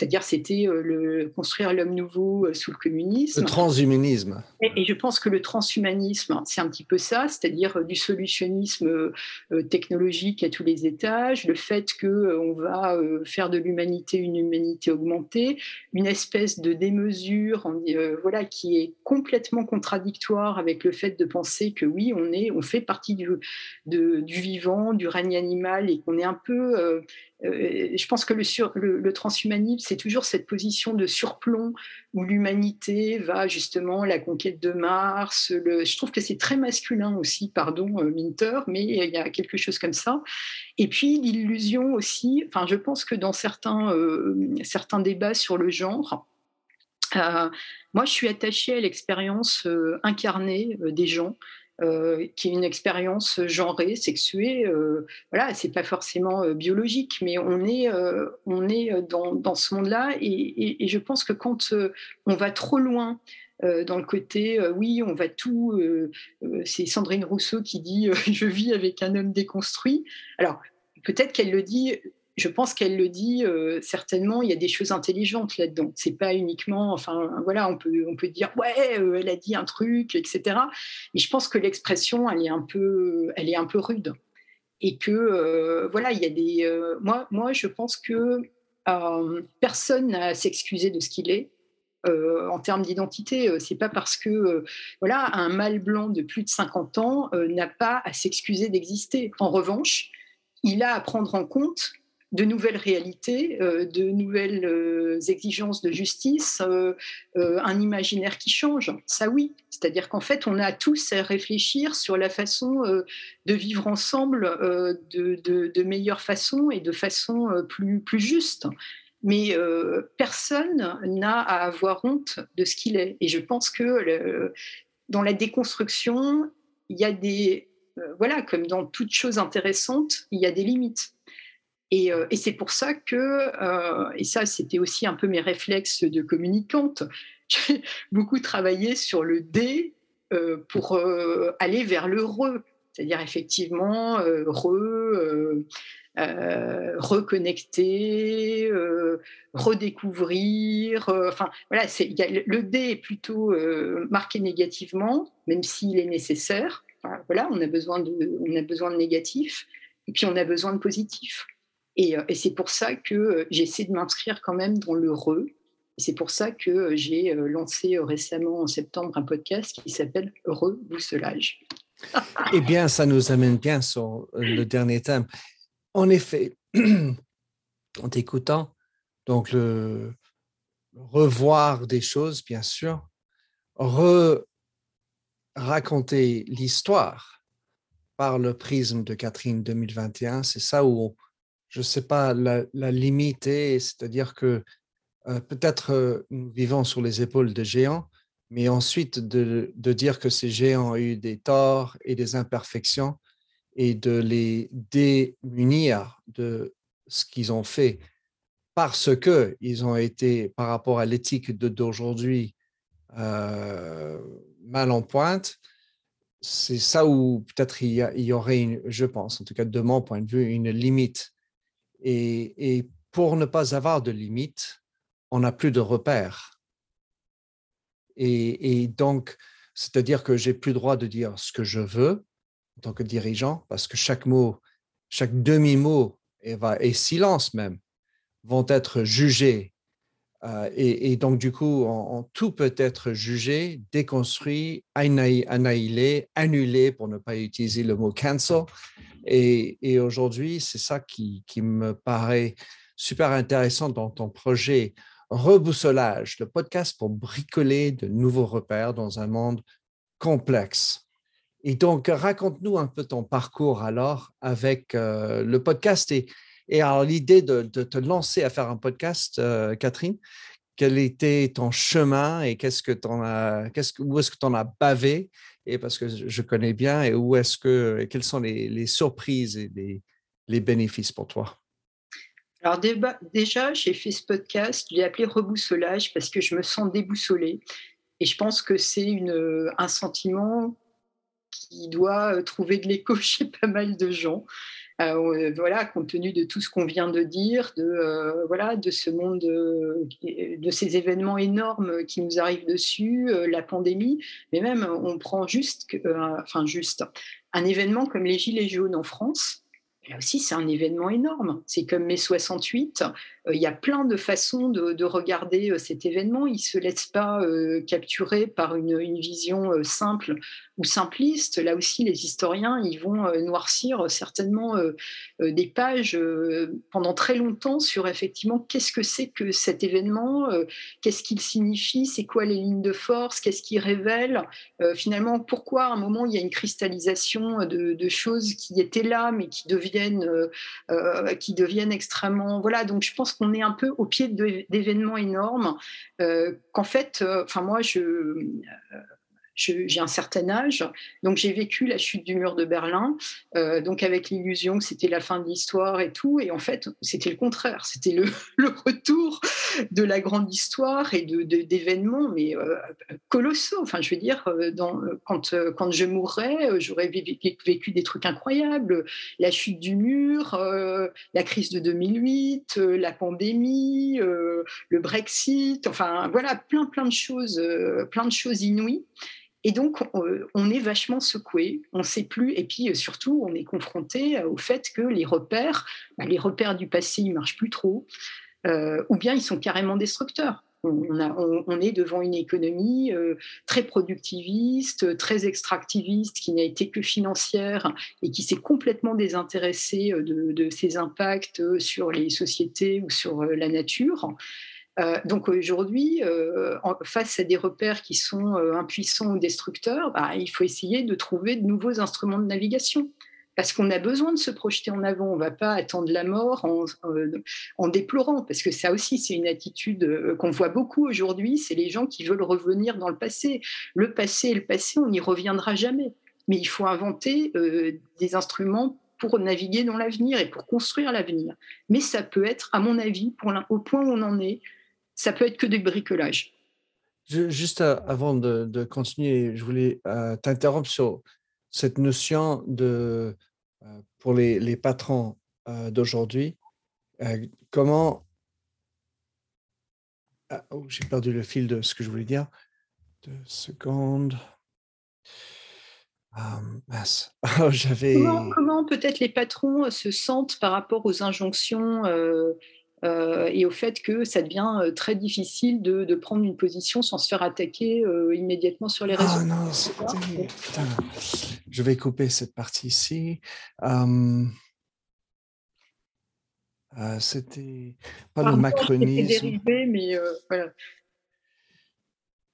C'est-à-dire, c'était euh, le, construire l'homme nouveau euh, sous le communisme. Le transhumanisme. Et, je pense que le transhumanisme, c'est un petit peu ça, c'est-à-dire euh, du solutionnisme technologique à tous les étages, le fait qu'on va faire de l'humanité une humanité augmentée, une espèce de démesure voilà, qui est complètement contradictoire avec le fait de penser que oui, on, est, on fait partie du, du vivant, du règne animal et qu'on est un peu je pense que le, transhumanisme, c'est toujours cette position de surplomb où l'humanité va justement la conquête de Mars. je trouve que c'est très masculin aussi, pardon, euh, Minter, mais il y a quelque chose comme ça. Et puis l'illusion aussi, enfin, je pense que dans certains, euh, certains débats sur le genre, moi, je suis attachée à l'expérience incarnée des gens. Euh, qui est une expérience genrée, sexuée. Euh, voilà, c'est pas forcément euh, biologique, mais on est, on est dans, dans ce monde-là. Et, je pense que quand on va trop loin dans le côté, oui, on va tout. c'est Sandrine Rousseau qui dit Je vis avec un homme déconstruit. Alors, peut-être qu'elle le dit je pense qu'elle le dit euh, certainement. Il y a des choses intelligentes là-dedans. C'est pas uniquement, enfin voilà, on peut on peut dire ouais, euh, elle a dit un truc, etc. Mais je pense que l'expression, elle est un peu, elle est un peu rude et que euh, voilà, il y a des. moi, moi, je pense que personne n'a à s'excuser de ce qu'il est. en termes d'identité, c'est pas parce que voilà un mâle blanc de plus de 50 ans n'a pas à s'excuser d'exister. En revanche, il a à prendre en compte de nouvelles réalités, euh, de nouvelles euh, exigences de justice, euh, un imaginaire qui change. Ça oui, c'est-à-dire qu'en fait, on a tous à réfléchir sur la façon de vivre ensemble de, meilleure façon et de façon plus, plus juste. Mais personne n'a à avoir honte de ce qu'il est. Et je pense que dans la déconstruction, il y a des... voilà, comme dans toute chose intéressante, il y a des limites. Euh, et, c'est pour ça que, euh, et ça c'était aussi un peu mes réflexes de communicante, j'ai beaucoup travaillé sur le D euh, pour aller vers le re, c'est-à-dire effectivement re, reconnecter, redécouvrir. enfin voilà, le D est plutôt marqué négativement, même s'il est nécessaire. voilà, on a besoin de, on a besoin de négatif, et puis on a besoin de positif. Euh, et, c'est pour ça que euh, j'essaie de m'inscrire quand même dans le re. c'est pour ça que euh, j'ai lancé récemment en septembre un podcast qui s'appelle Rebousselage. eh bien, ça nous amène bien sur le dernier thème. En effet, en t'écoutant, donc le revoir des choses, bien sûr, re raconter l'histoire par le prisme de Catherine 2021, c'est ça où je ne sais pas, la, la limiter, c'est-à-dire que euh, peut-être euh, nous vivons sur les épaules de géants, mais ensuite de, de, dire que ces géants ont eu des torts et des imperfections et de les démunir de ce qu'ils ont fait parce qu'ils ont été, par rapport à l'éthique d'aujourd'hui, mal en pointe, c'est ça où peut-être il, y aurait, je pense, en tout cas de mon point de vue, une limite. Et, pour ne pas avoir de limite, on n'a plus de repères. Et, donc, c'est-à-dire que j'ai plus le droit de dire ce que je veux en tant que dirigeant, parce que chaque mot, chaque demi-mot et silence même vont être jugés euh, et, donc, du coup, tout peut être jugé, déconstruit, annihilé, annulé, pour ne pas utiliser le mot cancel. Et, aujourd'hui, c'est ça qui, me paraît super intéressant dans ton projet Reboussolage, le podcast pour bricoler de nouveaux repères dans un monde complexe. Et donc, raconte-nous un peu ton parcours alors avec euh, le podcast et, et alors, l'idée de, te lancer à faire un podcast, euh, Catherine, quel était ton chemin et qu'est-ce que en as, qu'est-ce que, où est-ce que tu en as bavé? Et parce que je connais bien et où est-ce que, quelles sont les, surprises et les, bénéfices pour toi? Alors déjà, j'ai fait ce podcast, je l'ai appelé Reboussolage parce que je me sens déboussolée. Et je pense que c'est un sentiment qui doit euh, trouver de l'écho chez pas mal de gens. Euh, voilà, compte tenu de tout ce qu'on vient de dire, de, euh, voilà, de ce monde, euh, de ces événements énormes qui nous arrivent dessus, la pandémie, mais même on prend juste, enfin juste, un événement comme les Gilets jaunes en France, là aussi, c'est un événement énorme. C'est comme mai 68. Euh, il y a plein de façons de, regarder euh, cet événement. Il ne se laisse pas euh, capturer par une, vision simple ou simpliste. Là aussi, les historiens, ils vont noircir certainement des pages pendant très longtemps sur effectivement qu'est-ce que c'est que cet événement, qu'est-ce qu'il signifie, c'est quoi les lignes de force, qu'est-ce qu'il révèle, finalement pourquoi à un moment il y a une cristallisation de, choses qui étaient là mais qui deviennent, qui deviennent extrêmement... Voilà, donc je pense qu'on est un peu au pied d'événements énormes, euh, qu'en fait, euh, enfin moi, je, euh, j'ai un certain âge, donc j'ai vécu la chute du mur de Berlin, euh, donc avec l'illusion que c'était la fin de l'histoire et tout, et en fait c'était le contraire, c'était le, retour de la grande histoire et d'événements, mais euh, colossaux. Enfin, je veux dire, euh, quand, quand je mourrais, j'aurais vécu des trucs incroyables, la chute du mur, la crise de 2008, la pandémie, le Brexit, enfin voilà, plein plein de choses, plein de choses inouïes. Et donc, on est vachement secoué, on ne sait plus, et puis surtout, on est confronté au fait que les repères, bah, les repères du passé, ils marchent plus trop, euh, ou bien ils sont carrément destructeurs. On, est devant une économie euh, très productiviste, très extractiviste, qui n'a été que financière et qui s'est complètement désintéressée de, ses impacts sur les sociétés ou sur la nature. Euh, donc aujourd'hui, euh, face à des repères qui sont euh, impuissants ou destructeurs, bah, il faut essayer de trouver de nouveaux instruments de navigation. Parce qu'on a besoin de se projeter en avant. On ne va pas attendre la mort en, déplorant, parce que ça aussi, c'est une attitude qu'on voit beaucoup aujourd'hui. C'est les gens qui veulent revenir dans le passé. Le passé est le passé, on n'y reviendra jamais. Mais il faut inventer des instruments pour naviguer dans l'avenir et pour construire l'avenir. Mais ça peut être, à mon avis, au point où on en est, ça peut être que du bricolage. juste euh, avant de, continuer, je voulais euh, t'interrompre sur cette notion de, euh, pour les, patrons d'aujourd'hui, comment... Ah, oh, j'ai perdu le fil de ce que je voulais dire. Deux secondes. Ah, oh, j'avais... Comment, peut-être les patrons se sentent par rapport aux injonctions euh, et au fait que ça devient euh, très difficile de, prendre une position sans se faire attaquer euh, immédiatement sur les réseaux. Ah non, putain, je vais couper cette partie ici. C'était pas le macronisme. Dérivé, mais voilà.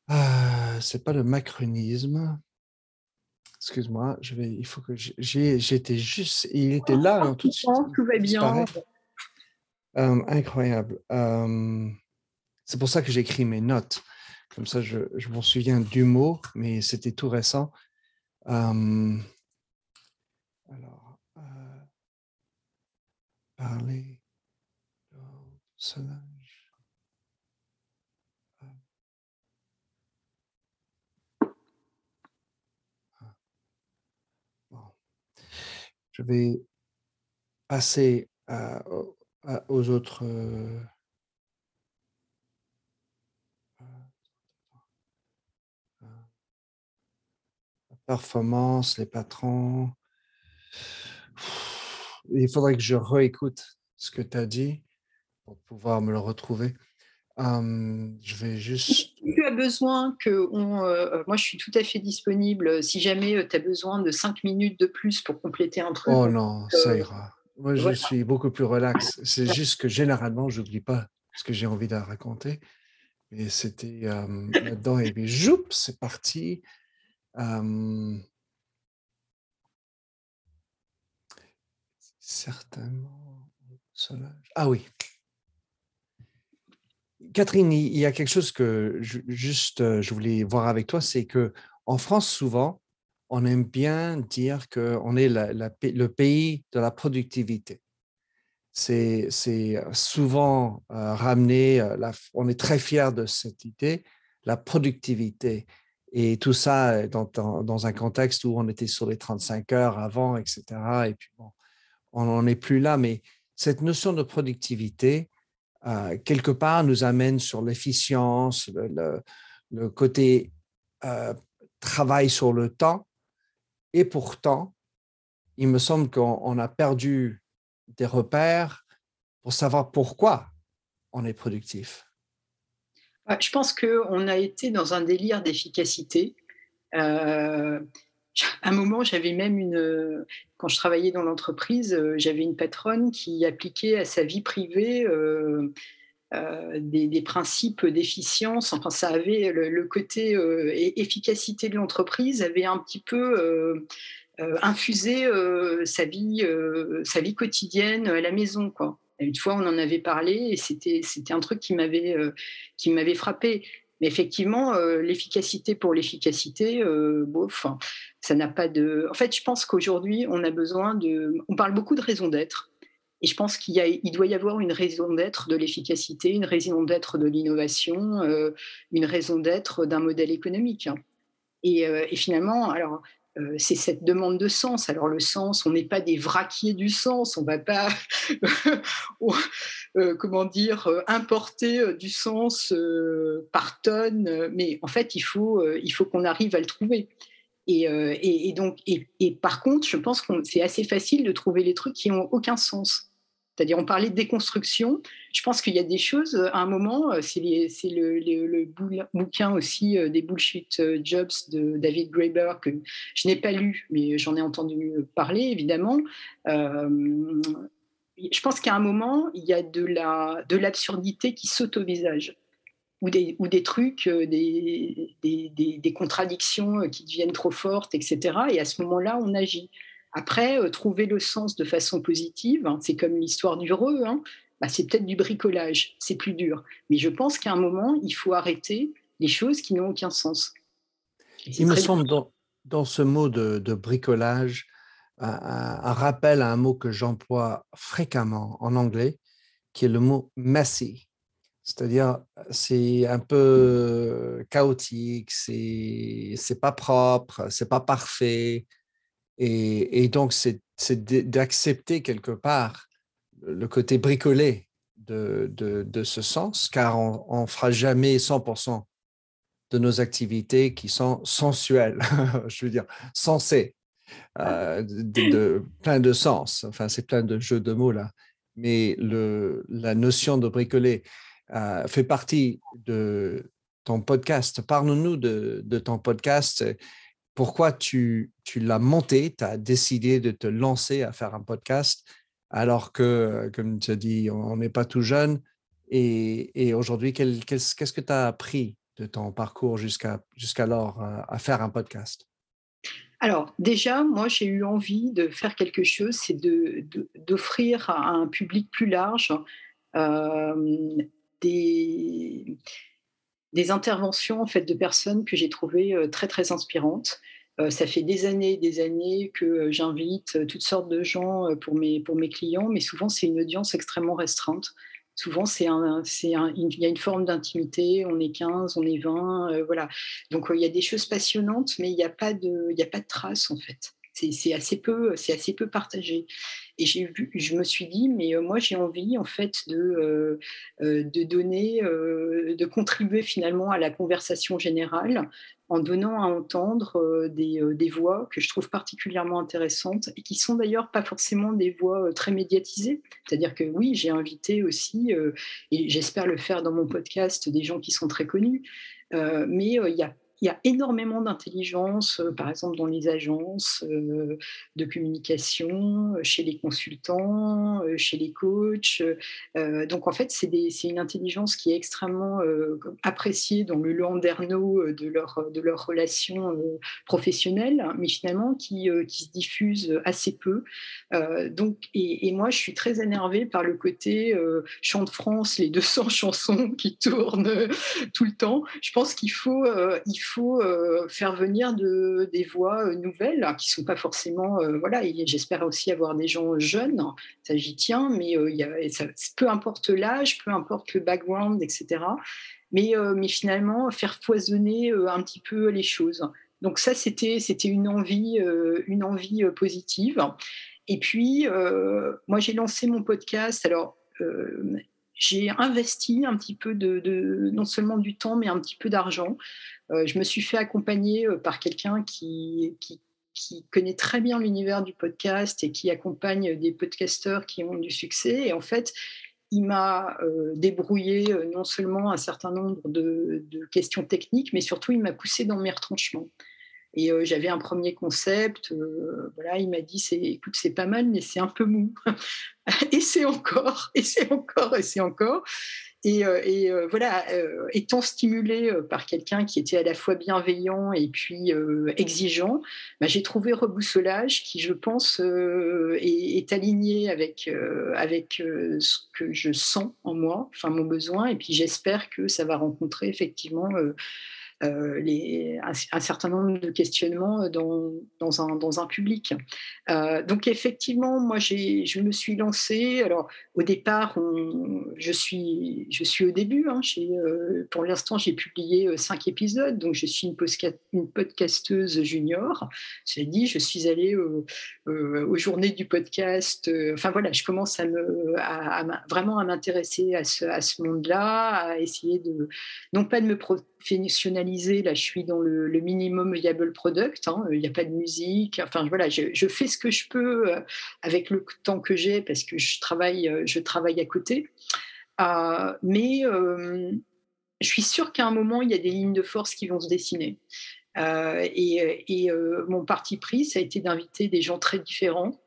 Ah, c'est pas le macronisme. Excuse-moi, je vais. Il faut que j'étais juste. Il était là hein, tout de suite. Tout va bien Incroyable. C'est pour ça que j'écris mes notes. Comme ça, je, m'en souviens du mot, mais c'était tout récent. Alors, euh, parler Solange. Bon. Je vais passer à, au, aux autres. performance, les patrons. Il faudrait que je réécoute ce que tu as dit pour pouvoir me le retrouver. je vais juste. Tu as besoin que. On, euh, moi, je suis tout à fait disponible. Si jamais euh, tu as besoin de cinq minutes de plus pour compléter un truc. Oh non, ça euh, ira. Moi, je suis beaucoup plus relax. C'est juste que généralement, je n'oublie pas ce que j'ai envie de raconter. Et c'était là-dedans, et puis, joup, c'est parti. certainement. Ah oui. Catherine, il y a quelque chose que je, juste je voulais voir avec toi, c'est que en France souvent, on aime bien dire qu'on est le pays de la productivité. C'est souvent ramené, on est très fier de cette idée, la productivité. Et tout ça dans, un contexte où on était sur les 35 heures avant, etc. Et puis bon, on n'en est plus là, mais cette notion de productivité, euh, quelque part, nous amène sur l'efficience, le, côté euh, travail sur le temps. Et pourtant, il me semble qu'on a perdu des repères pour savoir pourquoi on est productif. Je pense qu'on a été dans un délire d'efficacité. Euh, à un moment, j'avais même une. Quand je travaillais dans l'entreprise, euh, j'avais une patronne qui appliquait à sa vie privée euh, des, principes d'efficience. Enfin, ça avait le, côté efficacité de l'entreprise avait un petit peu infusé sa vie, sa vie quotidienne à la maison. Une fois, on en avait parlé et c'était c'était un truc qui m'avait euh, qui m'avait frappé. Mais effectivement, euh, l'efficacité pour l'efficacité, euh, bof, ça n'a pas de. En fait, je pense qu'aujourd'hui, on a besoin de. On parle beaucoup de raison d'être. Et je pense qu'il doit y avoir une raison d'être de l'efficacité, une raison d'être de l'innovation, une raison d'être d'un modèle économique. Et, et, finalement, alors euh, c'est cette demande de sens. Alors le sens, on n'est pas des vraquiers du sens, on ne va pas, euh, comment dire, euh, importer du sens par tonne, mais en fait, il faut, il faut qu'on arrive à le trouver. Et, donc, et, par contre, je pense que c'est assez facile de trouver les trucs qui n'ont aucun sens. C'est-à-dire, on parlait de déconstruction. Je pense qu'il y a des choses, euh, à un moment, euh, c'est le, bouquin aussi euh, des Bullshit Jobs de David Graeber que je n'ai pas lu, mais j'en ai entendu parler, évidemment. je pense qu'à un moment, il y a de l'absurdité la, de qui saute au visage. Ou des, ou des trucs, des, des, des, contradictions qui deviennent trop fortes, etc. Et à ce moment-là, on agit. Après, euh, trouver le sens de façon positive, hein, c'est comme l'histoire du reux, hein, bah, c'est peut-être du bricolage, c'est plus dur. Mais je pense qu'à un moment, il faut arrêter les choses qui n'ont aucun sens. Il me semble dans, dans, ce mot de, bricolage, un, un, rappel à un mot que j'emploie fréquemment en anglais, qui est le mot messy. C'est-à-dire, c'est un peu chaotique, c'est pas propre, c'est pas parfait, et, donc, c'est d'accepter quelque part le côté bricolé de, de, ce sens, car on ne fera jamais 100% de nos activités qui sont sensuelles, je veux dire, sensées, euh, de, plein de sens. Enfin, c'est plein de jeux de mots là. Mais le, la notion de bricoler euh, fait partie de ton podcast. Parle-nous de, de, ton podcast pourquoi tu, l'as monté, tu as décidé de te lancer à faire un podcast alors que, comme tu as dit, on n'est pas tout jeune. Et, aujourd'hui, qu'est-ce que tu as appris de ton parcours jusqu'alors à, euh, à faire un podcast? Alors déjà, moi j'ai eu envie de faire quelque chose, c'est d'offrir à un public plus large euh, des, des interventions en de personnes que j'ai trouvées euh, très très inspirantes. Euh, ça fait des années, des années que euh, j'invite toutes sortes de gens pour mes pour mes clients, mais souvent c'est une audience extrêmement restreinte. Souvent, c'est un, un, il y a une forme d'intimité. On est 15, on est 20, voilà. Donc il y a des choses passionnantes, mais il n'y a pas de, a pas de traces en fait. C'est assez peu, c'est assez peu partagé. Et j'ai vu, je me suis dit, mais moi j'ai envie en fait de, de donner, de contribuer finalement à la conversation générale en donnant à entendre des, des, voix que je trouve particulièrement intéressantes et qui sont d'ailleurs pas forcément des voix très médiatisées. C'est-à-dire que oui, j'ai invité aussi, et j'espère le faire dans mon podcast, des gens qui sont très connus, mais il y a il y a énormément d'intelligence, euh, par exemple dans les agences euh, de communication, euh, chez les consultants, chez les coachs. donc en fait, c'est une intelligence qui est extrêmement appréciée dans le landerneau de leur, de leur relation professionnelle, mais finalement qui, qui se diffuse assez peu. donc, et, moi, je suis très énervée par le côté chant de France, les 200 chansons qui tournent tout le temps. Je pense qu'il faut, il faut euh, faire venir de, des voix euh, nouvelles hein, qui ne sont pas forcément. Euh, voilà, j'espère aussi avoir des gens jeunes, ça j'y tiens, mais il y a, peu importe l'âge, peu importe le background, etc. Mais, mais finalement, faire foisonner un petit peu les choses. Donc ça, c'était une envie, une envie positive. Et puis, moi, j'ai lancé mon podcast. Alors, j'ai investi un petit peu de, non seulement du temps, mais un petit peu d'argent. Euh, je me suis fait accompagner euh, par quelqu'un qui, connaît très bien l'univers du podcast et qui accompagne des podcasteurs qui ont du succès. Et en fait, il m'a euh, débrouillé non seulement un certain nombre de, questions techniques, mais surtout il m'a poussé dans mes retranchements. Et j'avais un premier concept. voilà, il m'a dit c'est, écoute, c'est pas mal, mais c'est un peu mou. et c'est encore, et c'est encore, et c'est encore. Et, voilà, étant stimulé par quelqu'un qui était à la fois bienveillant et puis exigeant, bah, j'ai trouvé Reboussolage qui, je pense, est, est, aligné avec, avec ce que je sens en moi, enfin mon besoin. Et puis j'espère que ça va rencontrer effectivement euh, un, certain nombre de questionnements euh, dans, dans, un, dans un, public. Euh, donc effectivement, moi, je me suis lancée. Alors au départ, je, suis, je suis au début. Hein, pour l'instant, j'ai publié cinq épisodes, donc je suis une, une podcasteuse junior. Cela dit, je suis allée aux journées du podcast. enfin voilà, je commence à me, à, vraiment à m'intéresser à ce, à ce monde-là, à essayer de, non pas de me professionnaliser, là je suis dans le, minimum viable product, hein, il n'y a pas de musique, enfin voilà, je, fais ce que je peux euh, avec le temps que j'ai parce que je travaille, euh, je travaille à côté. Euh, mais je suis sûre qu'à un moment, il y a des lignes de force qui vont se dessiner. et, et mon parti pris, ça a été d'inviter des gens très différents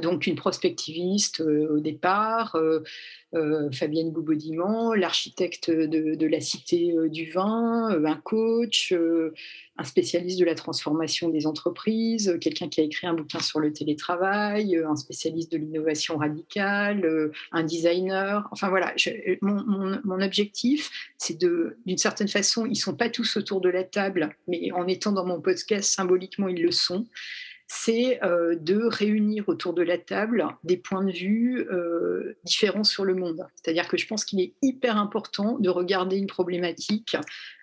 donc une prospectiviste euh, au départ, euh, Fabienne Goubaudiman, l'architecte de, la Cité du Vin, un coach, un spécialiste de la transformation des entreprises, quelqu'un qui a écrit un bouquin sur le télétravail, un spécialiste de l'innovation radicale, un designer. Enfin voilà, mon, mon, objectif, c'est de, d'une certaine façon, ils sont pas tous autour de la table, mais en étant dans mon podcast, symboliquement, ils le sont c'est euh, de réunir autour de la table des points de vue euh, différents sur le monde. C'est-à-dire que je pense qu'il est hyper important de regarder une problématique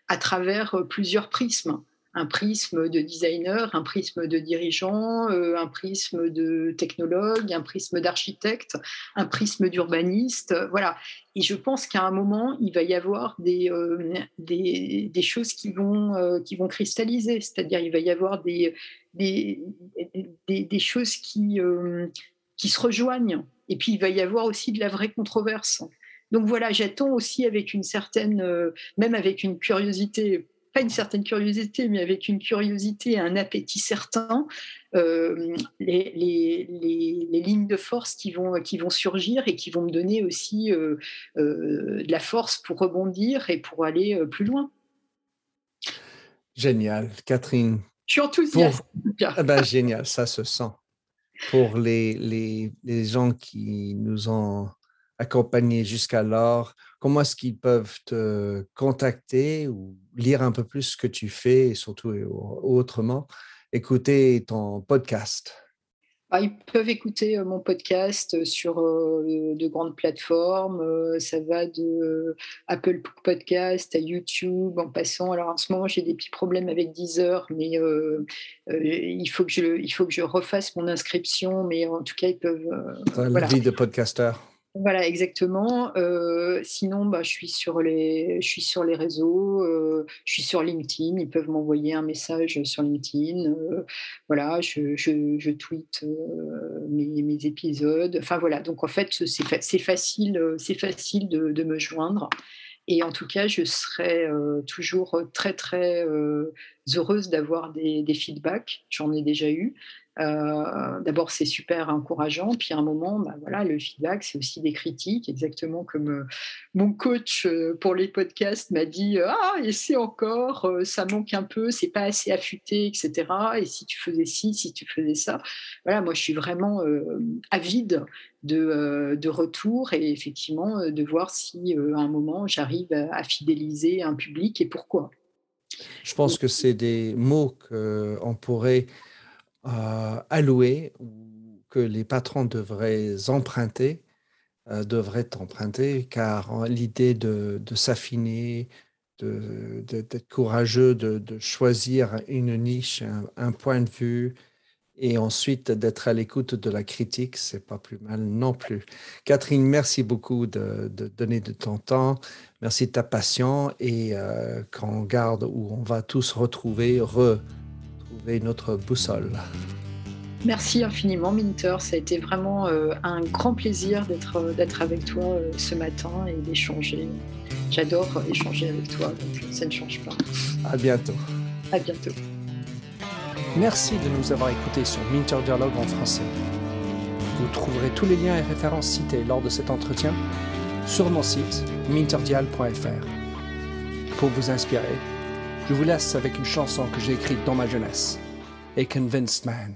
à travers euh, plusieurs prismes un prisme de designer, un prisme de dirigeant, euh, un prisme de technologue, un prisme d'architecte, un prisme d'urbaniste. Voilà. Et je pense qu'à un moment, il va y avoir des, euh, des, choses qui vont, euh, qui vont cristalliser. C'est-à-dire, il va y avoir des, des, des, choses qui, qui se rejoignent. Et puis, il va y avoir aussi de la vraie controverse. Donc voilà, j'attends aussi avec une certaine, même avec une curiosité pas une certaine curiosité, mais avec une curiosité et un appétit certain, euh, les, les, les, lignes de force qui vont, qui vont surgir et qui vont me donner aussi euh, euh, de la force pour rebondir et pour aller plus loin. Génial, Catherine. Je suis enthousiaste. Ah ben, génial, ça se sent. Pour les, les, les gens qui nous ont accompagnés jusqu'alors, comment est-ce qu'ils peuvent te contacter ou lire un peu plus ce que tu fais et surtout autrement, écouter ton podcast? ah, ils peuvent écouter mon podcast sur de grandes plateformes. ça va de Apple Podcast à YouTube en passant. Alors en ce moment, j'ai des petits problèmes avec Deezer, mais il, faut que je, il faut que je refasse mon inscription. Mais en tout cas, ils peuvent. la vie de podcasteur. Voilà, exactement. Euh, sinon, bah, je, suis sur les, je suis sur les réseaux, euh, je suis sur LinkedIn. Ils peuvent m'envoyer un message sur LinkedIn. Euh, voilà, je, je, tweete mes, épisodes. Enfin voilà, donc en fait, c'est facile, c'est facile de, de, me joindre. Et en tout cas, je serai toujours très, très heureuse d'avoir des, des feedbacks. J'en ai déjà eu. Euh, d'abord, c'est super encourageant. Puis à un moment, bah, voilà, le feedback, c'est aussi des critiques, exactement comme euh, mon coach euh, pour les podcasts m'a dit Ah, et c'est encore, ça manque un peu, c'est pas assez affûté, etc. Et si tu faisais ci, si tu faisais ça. Voilà, moi, je suis vraiment avide de, de, retour et effectivement de voir si à un moment, j'arrive à, fidéliser un public et pourquoi. Je pense que c'est des mots qu'on pourrait euh, alloués ou que les patrons devraient emprunter, euh, devraient emprunter, car l'idée de, s'affiner, d'être courageux, de, choisir une niche, un, point de vue, et ensuite d'être à l'écoute de la critique, c'est pas plus mal non plus. Catherine, merci beaucoup de, donner de ton temps, merci de ta passion et euh, qu'on garde où on va tous retrouver, re, notre boussole. Merci infiniment, Minter. Ça a été vraiment euh, un grand plaisir d'être euh, d'être avec toi euh, ce matin et d'échanger. J'adore échanger avec toi, donc ça ne change pas. À bientôt. À bientôt. Merci de nous avoir écoutés sur Minter Dialogue en français. Vous trouverez tous les liens et références cités lors de cet entretien sur mon site minterdial.fr. Pour vous inspirer, je vous laisse avec une chanson que j'ai écrite dans ma jeunesse, A Convinced Man.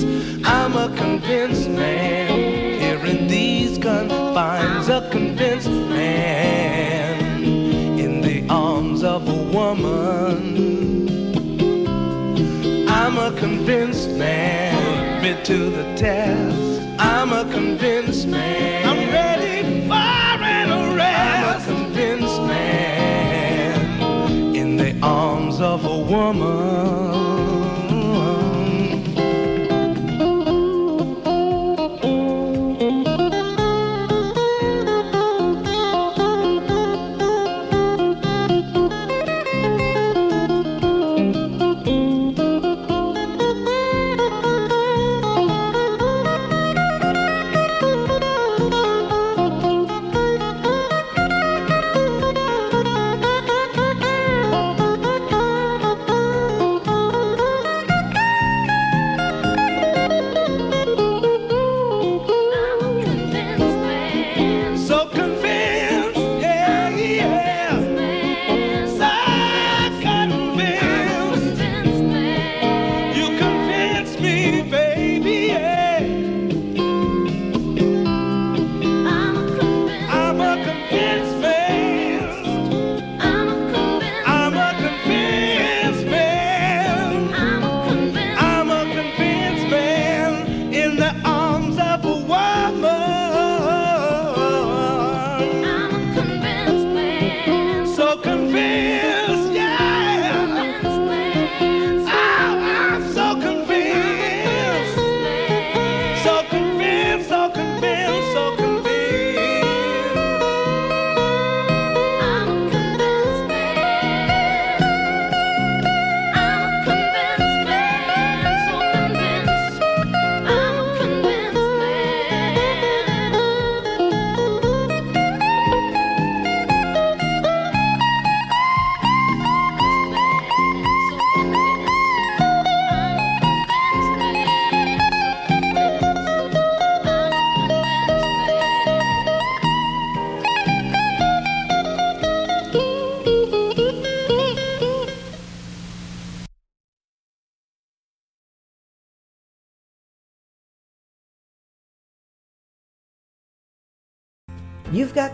I'm a convinced man, here in these confines. A convinced man, in the arms of a woman. I'm a convinced man, admit to the test. I'm a convinced man. I'm ready for an arrest. I'm a convinced man, in the arms of a woman.